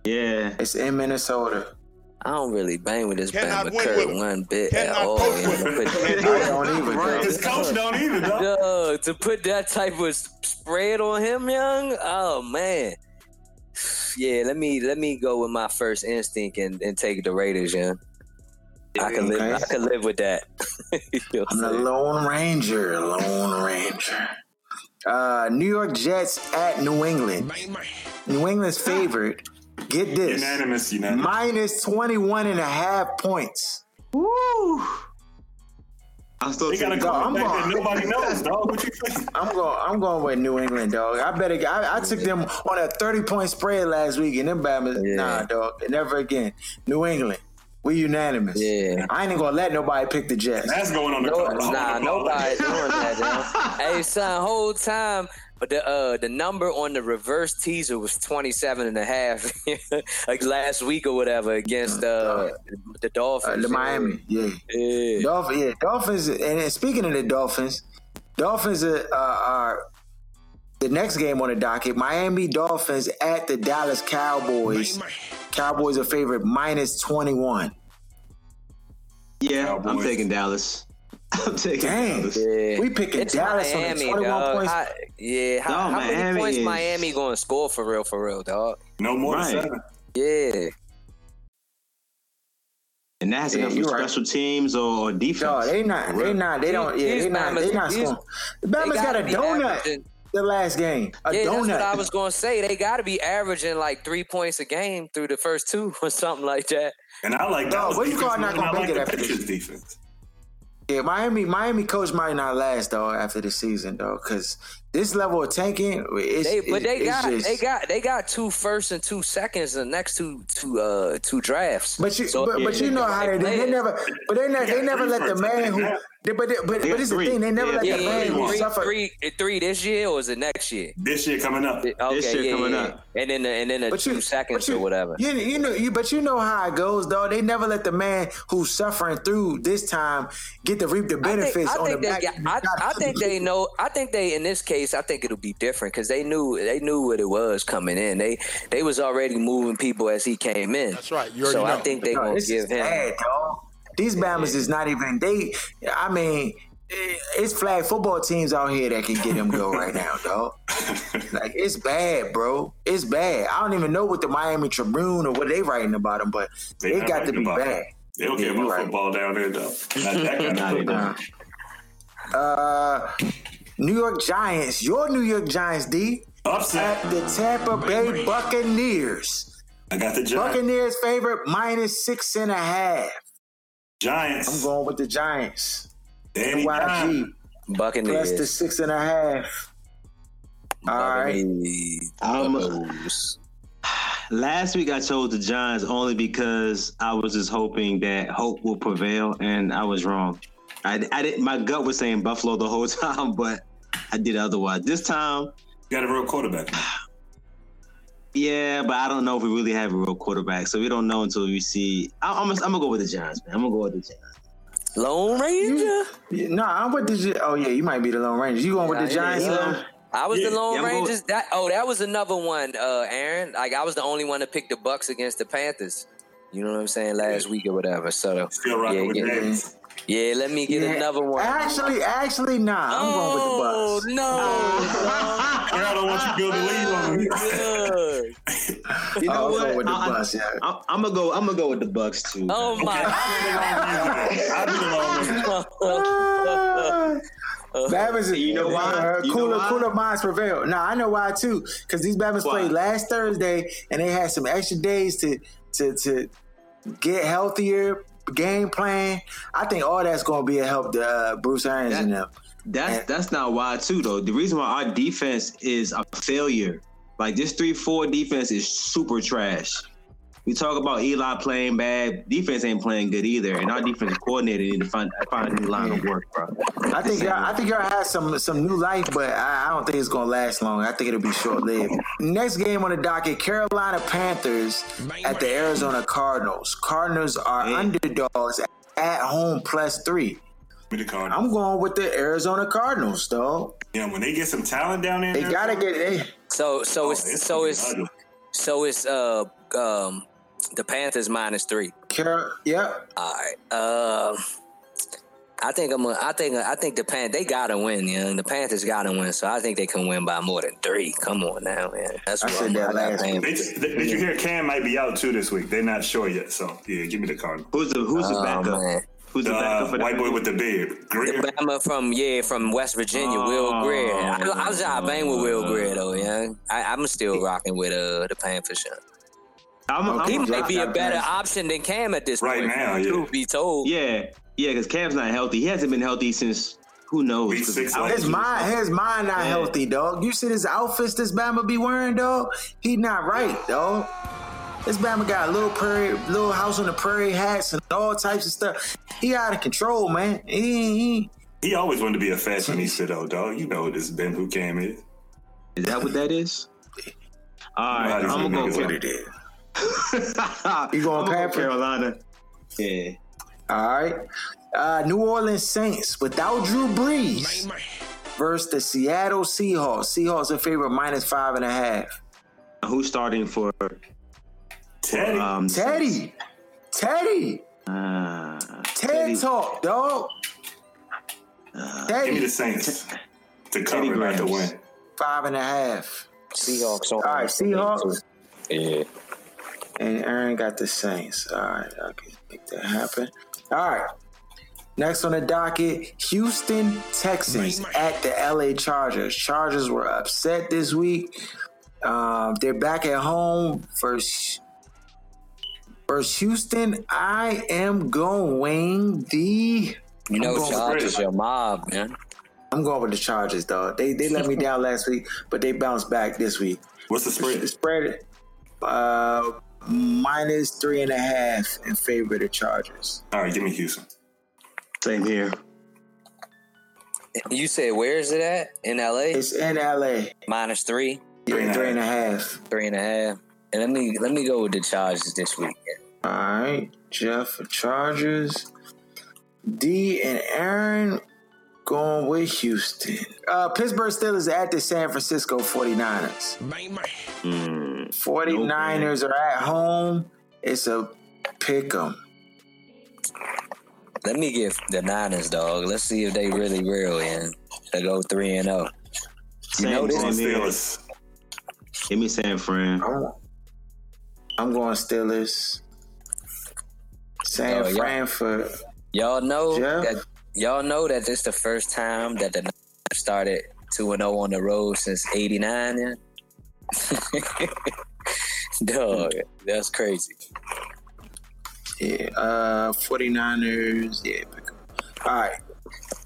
Yeah. It's in Minnesota. I don't really bang with this Cannot Bama win Kirk one bit at all. you know, I don't even. Right. His coach don't either, dog. Yo, to put that type of s- spread on him, young. Oh man. Yeah, let me let me go with my first instinct and, and take the Raiders, young. I can live. Okay. I can live with that. You know I'm I'm the? Lone Ranger. Lone Ranger. Uh, New York Jets at New England. New England's favorite. Get this. Unanimous, unanimous. Minus 21 and a half points. Woo. I'm still They got a taking- I'm going- nobody knows, dog. What you think? I'm going. I'm going with New England, dog. I better. I, I took them on a 30 point spread last week, and them Bama. Yeah. Nah, dog. Never again. New England. We unanimous. Yeah. I ain't gonna let nobody pick the Jets. That's going on the no, club. Nah, nobody doing that. hey, son, whole time but the uh, the number on the reverse teaser was 27 and a half like last week or whatever against uh, uh the Dolphins. Uh, the Miami, yeah. Yeah. Yeah. Dolphins, and speaking of the Dolphins, Dolphins are, are, the next game on the docket Miami Dolphins at the Dallas Cowboys. Cowboys are favorite minus 21. Yeah, Cowboys. I'm taking Dallas. I'm taking Dang. Dallas. Yeah. We picking it's Dallas Miami, on dog. Points. Yeah, how, dog, how many points is... Miami going to score for real? For real, dog. No more right. than seven. Yeah. And that has yeah, special right. teams or defense. No, they not. They not. They don't. Yeah, they not. They not. Scoring. The Bama's got a donut. Averaging. The last game, a yeah, donut. That's what I was gonna say. They got to be averaging like three points a game through the first two or something like that. And I like No, Dallas what you defense call not gonna make like it the after this? Patriots defense. Yeah, Miami, Miami coach might not last though after the season though, because this level of tanking, it's, They, but they it's got just- they got they got two first and two seconds in the next two two uh two drafts. But you, So, but, but you know how they, they, players. never, but they, ne- they got never let the man who, yeah. They, but they, but They but got it's the thing they never Yeah, let Yeah, the yeah, man yeah, who three, suffer. three, three this year or is it next year? This year coming up. Okay, year yeah, coming yeah, up. and then the, and then the But two you, seconds you, or whatever. You, you know, you, but you know how it goes, though. They never let the man who's suffering through this time get to reap the benefits I think, I on think the they back. got, I, I think they know. I think they in this case. I think it'll be different because they knew they knew what it was coming in. They they was already moving people as he came in. That's right. You already so I think they No, gonna give him. bad, dog. These Bama's is not even they. I mean, eh, it's flag football teams out here that can get them go right now, dog. Like it's bad, bro. It's bad. I don't even know what the Miami Tribune or what they writing about them, but They they, got to be bad. They don't Yeah, care about right. football down there, though. Not that kind of football. Uh, New York Giants, your New York Giants, D, Upset. at the Tampa Bay Buccaneers. I got the Giants. Buccaneers favorite minus six and a half. Giants. I'm going with the Giants. Danny YG Dimes. Buccaneers. plus the six and a half. All right. Buccaneers. I'm- Last week I chose the Giants only because I was just hoping that hope will prevail, and I was wrong. I, I didn't. My gut was saying Buffalo the whole time, but I did otherwise. This time, You got a real quarterback. yeah, but I don't know if we really have a real quarterback, so we don't know until we see. I, I'm, gonna- I'm gonna go with the Giants, man. I'm gonna go with the Giants. Lone Ranger. Yeah, Nah, I'm with the. Gi- Oh yeah, you might be the Lone Ranger. You going with the Giants? yeah. though? I was Yeah, the Lone yeah, I'm going- That oh, that was another one, uh, Aaron. Like I was the only one to pick the Bucks against the Panthers. You know what I'm saying? Last week or whatever. So Still rocking yeah, with yeah, Davis. Yeah. Let me get Yeah. another one. Actually, actually, nah. I'm oh going with the Bucks. Oh no! I don't want you to build a lead on me. Good. You know I'll go what? with the I, Bucks. Yeah. I, I'm gonna go. I'm gonna go with the Bucks too. Oh my! I'll be the Lone Ranger. Bama's, You know why? Uh, You know cooler, why? cooler minds prevail. Nah, I know why too. Because these Bama's Why? played last Thursday, and they had some extra days to to to get healthier, game plan. I think all that's going to be a help to uh, Bruce Arians and them. That's that's not why too though. The reason why our defense is a failure, like this three four defense is super trash. We talk about Eli playing bad, defense ain't playing good either, and our defense coordinator need to find find a new line of work, bro. I think y'all, I think y'all had some some new life, but I, I don't think it's gonna last long. I think it'll be short lived. Next game on the docket: Carolina Panthers at the Arizona Cardinals. Cardinals are underdogs at home plus three. The I'm going with the Arizona Cardinals, though. Yeah, when they get some talent down there, They gotta get they. So so Oh, it's it's so it's ugly. so it's uh um the Panthers minus three. Car- yep. All right. Um, I think I'm. A, I think. I think the Pan. They gotta win. Yeah, the Panthers gotta win. So I think they can win by more than three. Come on now, man. That's I what said I'm that last Pan- They, did, did you hear Cam might be out too this week? They're not sure yet. So yeah, give me the Cardinals. Who's the who's the Oh, backup? man. Who's the The backup for uh, white boy with the beard, Grier. The Bama from yeah from West Virginia, Will Oh. Grier. I, I was I bang with Will Grier though. Yeah, I, I'm still rocking with uh the Panthers. Yeah. I'm, I'm, He I'm- might be a better Allen. option than Cam at this Right point. now, yeah. Truth be told. yeah, yeah, because Cam's not healthy. He hasn't been healthy since who knows. Week six, I- His mind, his mind not Yeah. healthy, dog. You see this outfits this Bama be wearing, dog. He not right, dog. This Bama got a little prairie, little house on the prairie hats and all types of stuff. He out of control, man. He, he, He always wanted to be a fashionista, though, dog. You know what this Ben who came in. Is that what that is? All right, I'm gonna go what with it is. You going I'm gonna Panther? Carolina? Yeah. All right. Uh, New Orleans Saints without Drew Brees versus the Seattle Seahawks. Seahawks are favorite minus five and a half. Who's starting for Teddy? um, Teddy, Teddy, Uh, Ted Teddy. talk, dog. Give me Teddy, the Saints to Teddy cover, not to win. five and a half. Seahawks. All right, Seahawks. Yeah. And Aaron got the Saints. All right, I can make that happen. All right. Next on the docket, Houston Texans at the LA Chargers. Chargers were upset this week. Um, they're back at home versus, versus Houston. I am going the. You know, Chargers your mob, man. I'm going with the Chargers, dog. They they let me down last week, but they bounced back this week. What's the spread? The spread uh, minus three and a half in favor of the Chargers. All right, give me Houston. Same here. You said where is it at? In LA? It's in LA. Minus three, Yeah, three and a half. three and a half. And let me let me go with the Chargers this weekend. All right, Jeff for Chargers. D and Aaron going with Houston. Uh, Pittsburgh Steelers at the San Francisco 49ers. Mm, 49ers are at home. It's a pick 'em. Let me give the Niners, dog. Let's see if they really real and they go three and zero. You Same know this. same here. Steelers. Give me San Fran. I'm, I'm going Steelers. San Oh, yeah. Fran for Y'all know Jeff? that y'all know that this the first time that the Niners started two and zero on the road since '89. Yeah? dog, that's crazy. Yeah, uh, 49ers. Yeah, pick 'em. All right.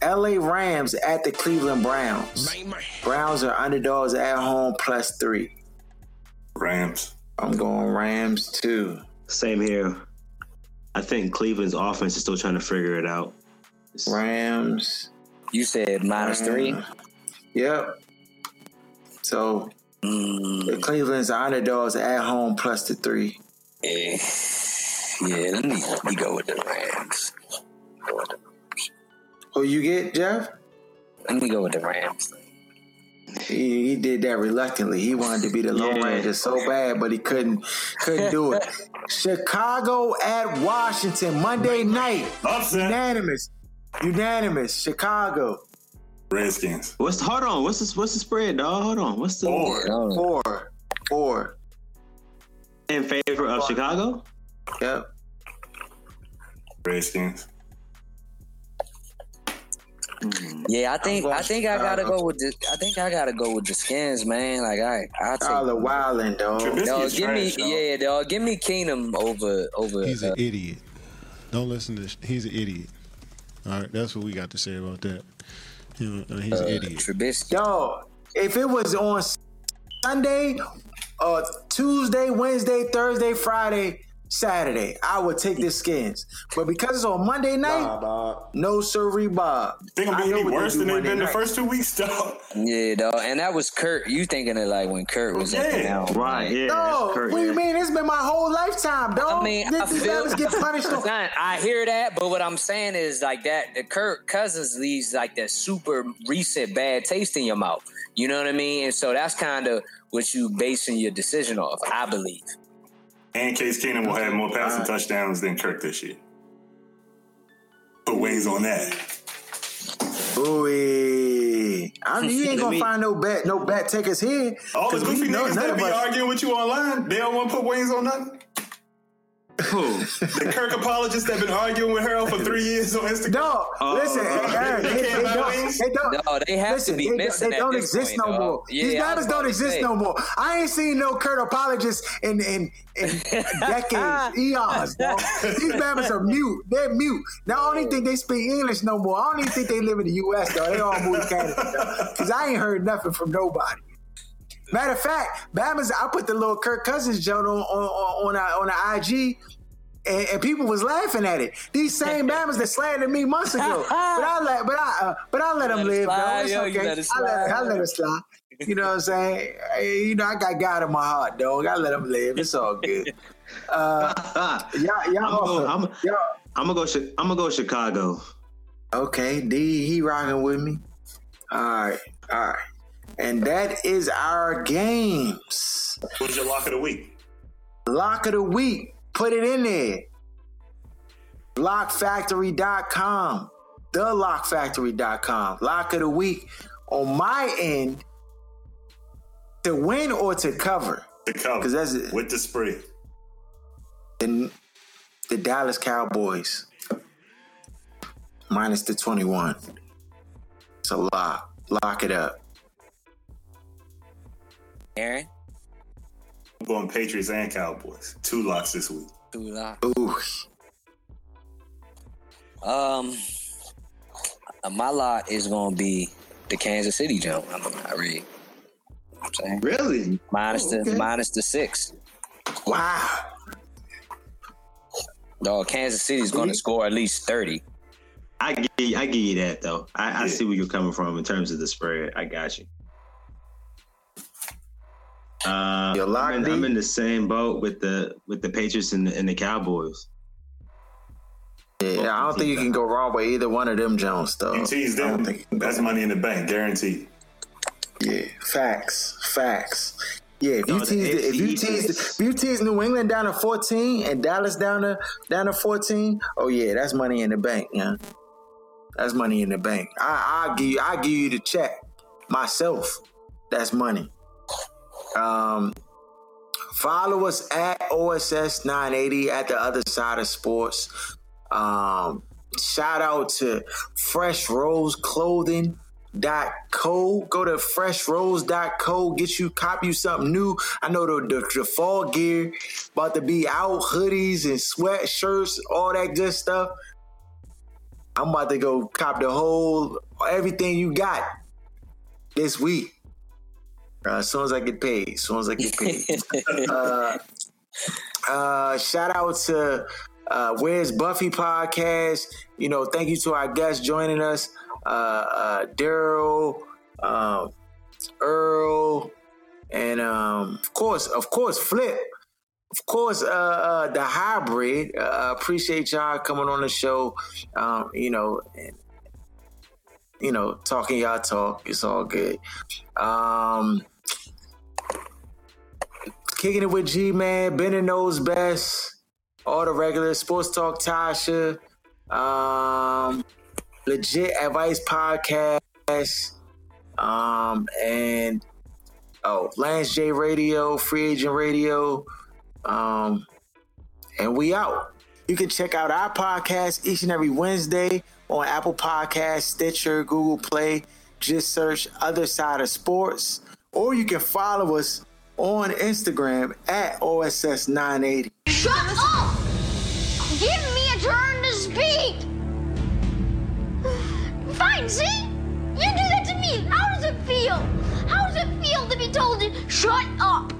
LA Rams at the Cleveland Browns. Browns are underdogs at home plus three. Rams. I'm going Rams too. Same here. I think Cleveland's offense is still trying to figure it out. Rams. You said minus three. Uh, Yep. So Mm, the Cleveland's are underdogs at home plus the three. yeah, yeah. Let me let me go with the Rams. Go Who you get, Jeff? Let me go with the Rams. He, he did that reluctantly. He wanted to be the Lone Yeah. Ranger so bad, but he couldn't couldn't do it. Chicago at Washington Monday night. Upset. Unanimous. Unanimous. Chicago. Redskins. What's the, hold on? What's the what's the spread, dog? Hold on. What's the Four. Four. Four. in favor of Chicago? Yep. Redskins. Yeah, I think I think I gotta go with the I think I gotta go with the skins, man. Like I I All the take wildin', dog. Trubisky dog, is give me trash, dog. yeah, dog, give me Keenum over over He's uh, an idiot. Don't listen to. This. He's an idiot. All right, that's what we got to say about that. You know, uh, uh, idiot. Trubisky. Dog, if it was on Sunday, uh, Tuesday, Wednesday, Thursday, Friday, Saturday, I would take the skins. But because it's on Monday night, Nah, dog. no sirree, Bob. They gonna I be know any worse than they've Monday been the first two weeks, dog. Yeah, dog. And that was Kirk. You thinking it like when Kirk was at the Yeah. helm. Right, yeah. No, Kurt, what do you mean? It's been my whole lifetime, dog. I mean, These I these feel guys get punished. on- I hear that, but what I'm saying is like that the Kirk Cousins leaves like that super recent bad taste in your mouth. You know what I mean? And so that's kind of what you basing your decision off, I believe. And Case Keenum will have more passing touchdowns than Kirk this year. Put wings on that. Ooh, I mean, you ain't gonna find no bet, no bet takers here. All the 'cause we goofy know niggas none that be arguing with you online, they don't want to put wings on nothing. Who? The Kirk apologists that been arguing with Harold for three years on Instagram. No, Oh, listen, uh, Aaron, you they, can't they buy don't, wings? they don't. No, they have listen, to be they, missing They at don't this exist point, no dog. more. Yeah, These I matters don't exist say. no more. I ain't seen no Kirk apologists in in, in decades, eons. Dog. These mammals are mute. They're mute. Now I don't even think they speak English no more. I don't even think they live in the U.S. though. They all moved to Canada because I ain't heard nothing from nobody. Matter of fact, Bama's. I put the little Kirk Cousins joke on on on, on, on the IG. And, and, people was laughing at it. These same Bama's that slandered me months ago. but I let, but I, uh, but I let them live though. It's yo, okay. let it I let, I let it slide. You know what I'm saying? Hey, you know, I got God in my heart, dog. I let them live. It's all good. Uh, y'all, y'all, I'm also, gonna go, y'all, I'm gonna go. Chi- I'm gonna go Chicago. Okay, D, he rocking with me. All right, all right. And that is our games. What's your lock of the week? Lock of the week. Put it in there. Lockfactory.com. TheLockFactory.com. Lock of the week. On my end, to win or to cover. To cover. Because that's it. With the spread. The, the Dallas Cowboys. Minus the 21. It's a lock. Lock it up. Aaron, I'm going Patriots and Cowboys. Two locks this week. two lock. Ooh. Um, uh, my lot is gonna be the Kansas City jump. I'm not ready. I'm saying Really? minus Oh, okay. the minus the six. Wow. Dog, Kansas City's gonna score at least thirty. I give you, I give you that though. I, I Yeah. see where you're coming from in terms of the spread. I got you. Uh, Your lock, I'm, in, D? I'm in the same boat with the with the Patriots and the, and the Cowboys. Yeah, I don't think you can go wrong with either one of them Jones, though. You tease I them. think you can go That's money in the bank, guaranteed. Yeah, facts, facts. Yeah, if you No, the tease, if you tease, if you tease New England down to fourteen and Dallas down to down to fourteen, oh yeah, that's money in the bank, yeah. That's money in the bank. I I give you, I give you the check myself. That's money. Um, follow us at OSS nine eighty at the other side of sports. Um, shout out to Fresh Rose Clothing dot co. Go to freshrose.co get you copy you something new. I know the, the, the fall gear about to be out hoodies and sweatshirts all that good stuff. I'm about to go cop the whole everything you got this week uh, as soon as i get paid as soon as i get paid uh, uh, shout out to uh, Where's Buffy podcast. You know, thank you to our guests joining us, uh, uh, Daryl, um, Earl, and um, of course, of course, Flip. Of course, uh, uh, the hybrid. Uh, appreciate y'all coming on the show. Um, you know, and, you know, talking y'all talk. It's all good. Um, kicking it with G Man, Bending knows best. All the regular sports talk, Tasha, um, legit advice podcast, um, and oh, Lance J Radio, Free Agent Radio, um, and we out. You can check out our podcast each and every Wednesday on Apple Podcasts, Stitcher, Google Play. Just search Other Side of Sports, or you can follow us on Instagram at OSS980. Shut up! Give me a turn to speak! Fine, see? You do that to me. How does it feel? How does it feel to be told to shut up?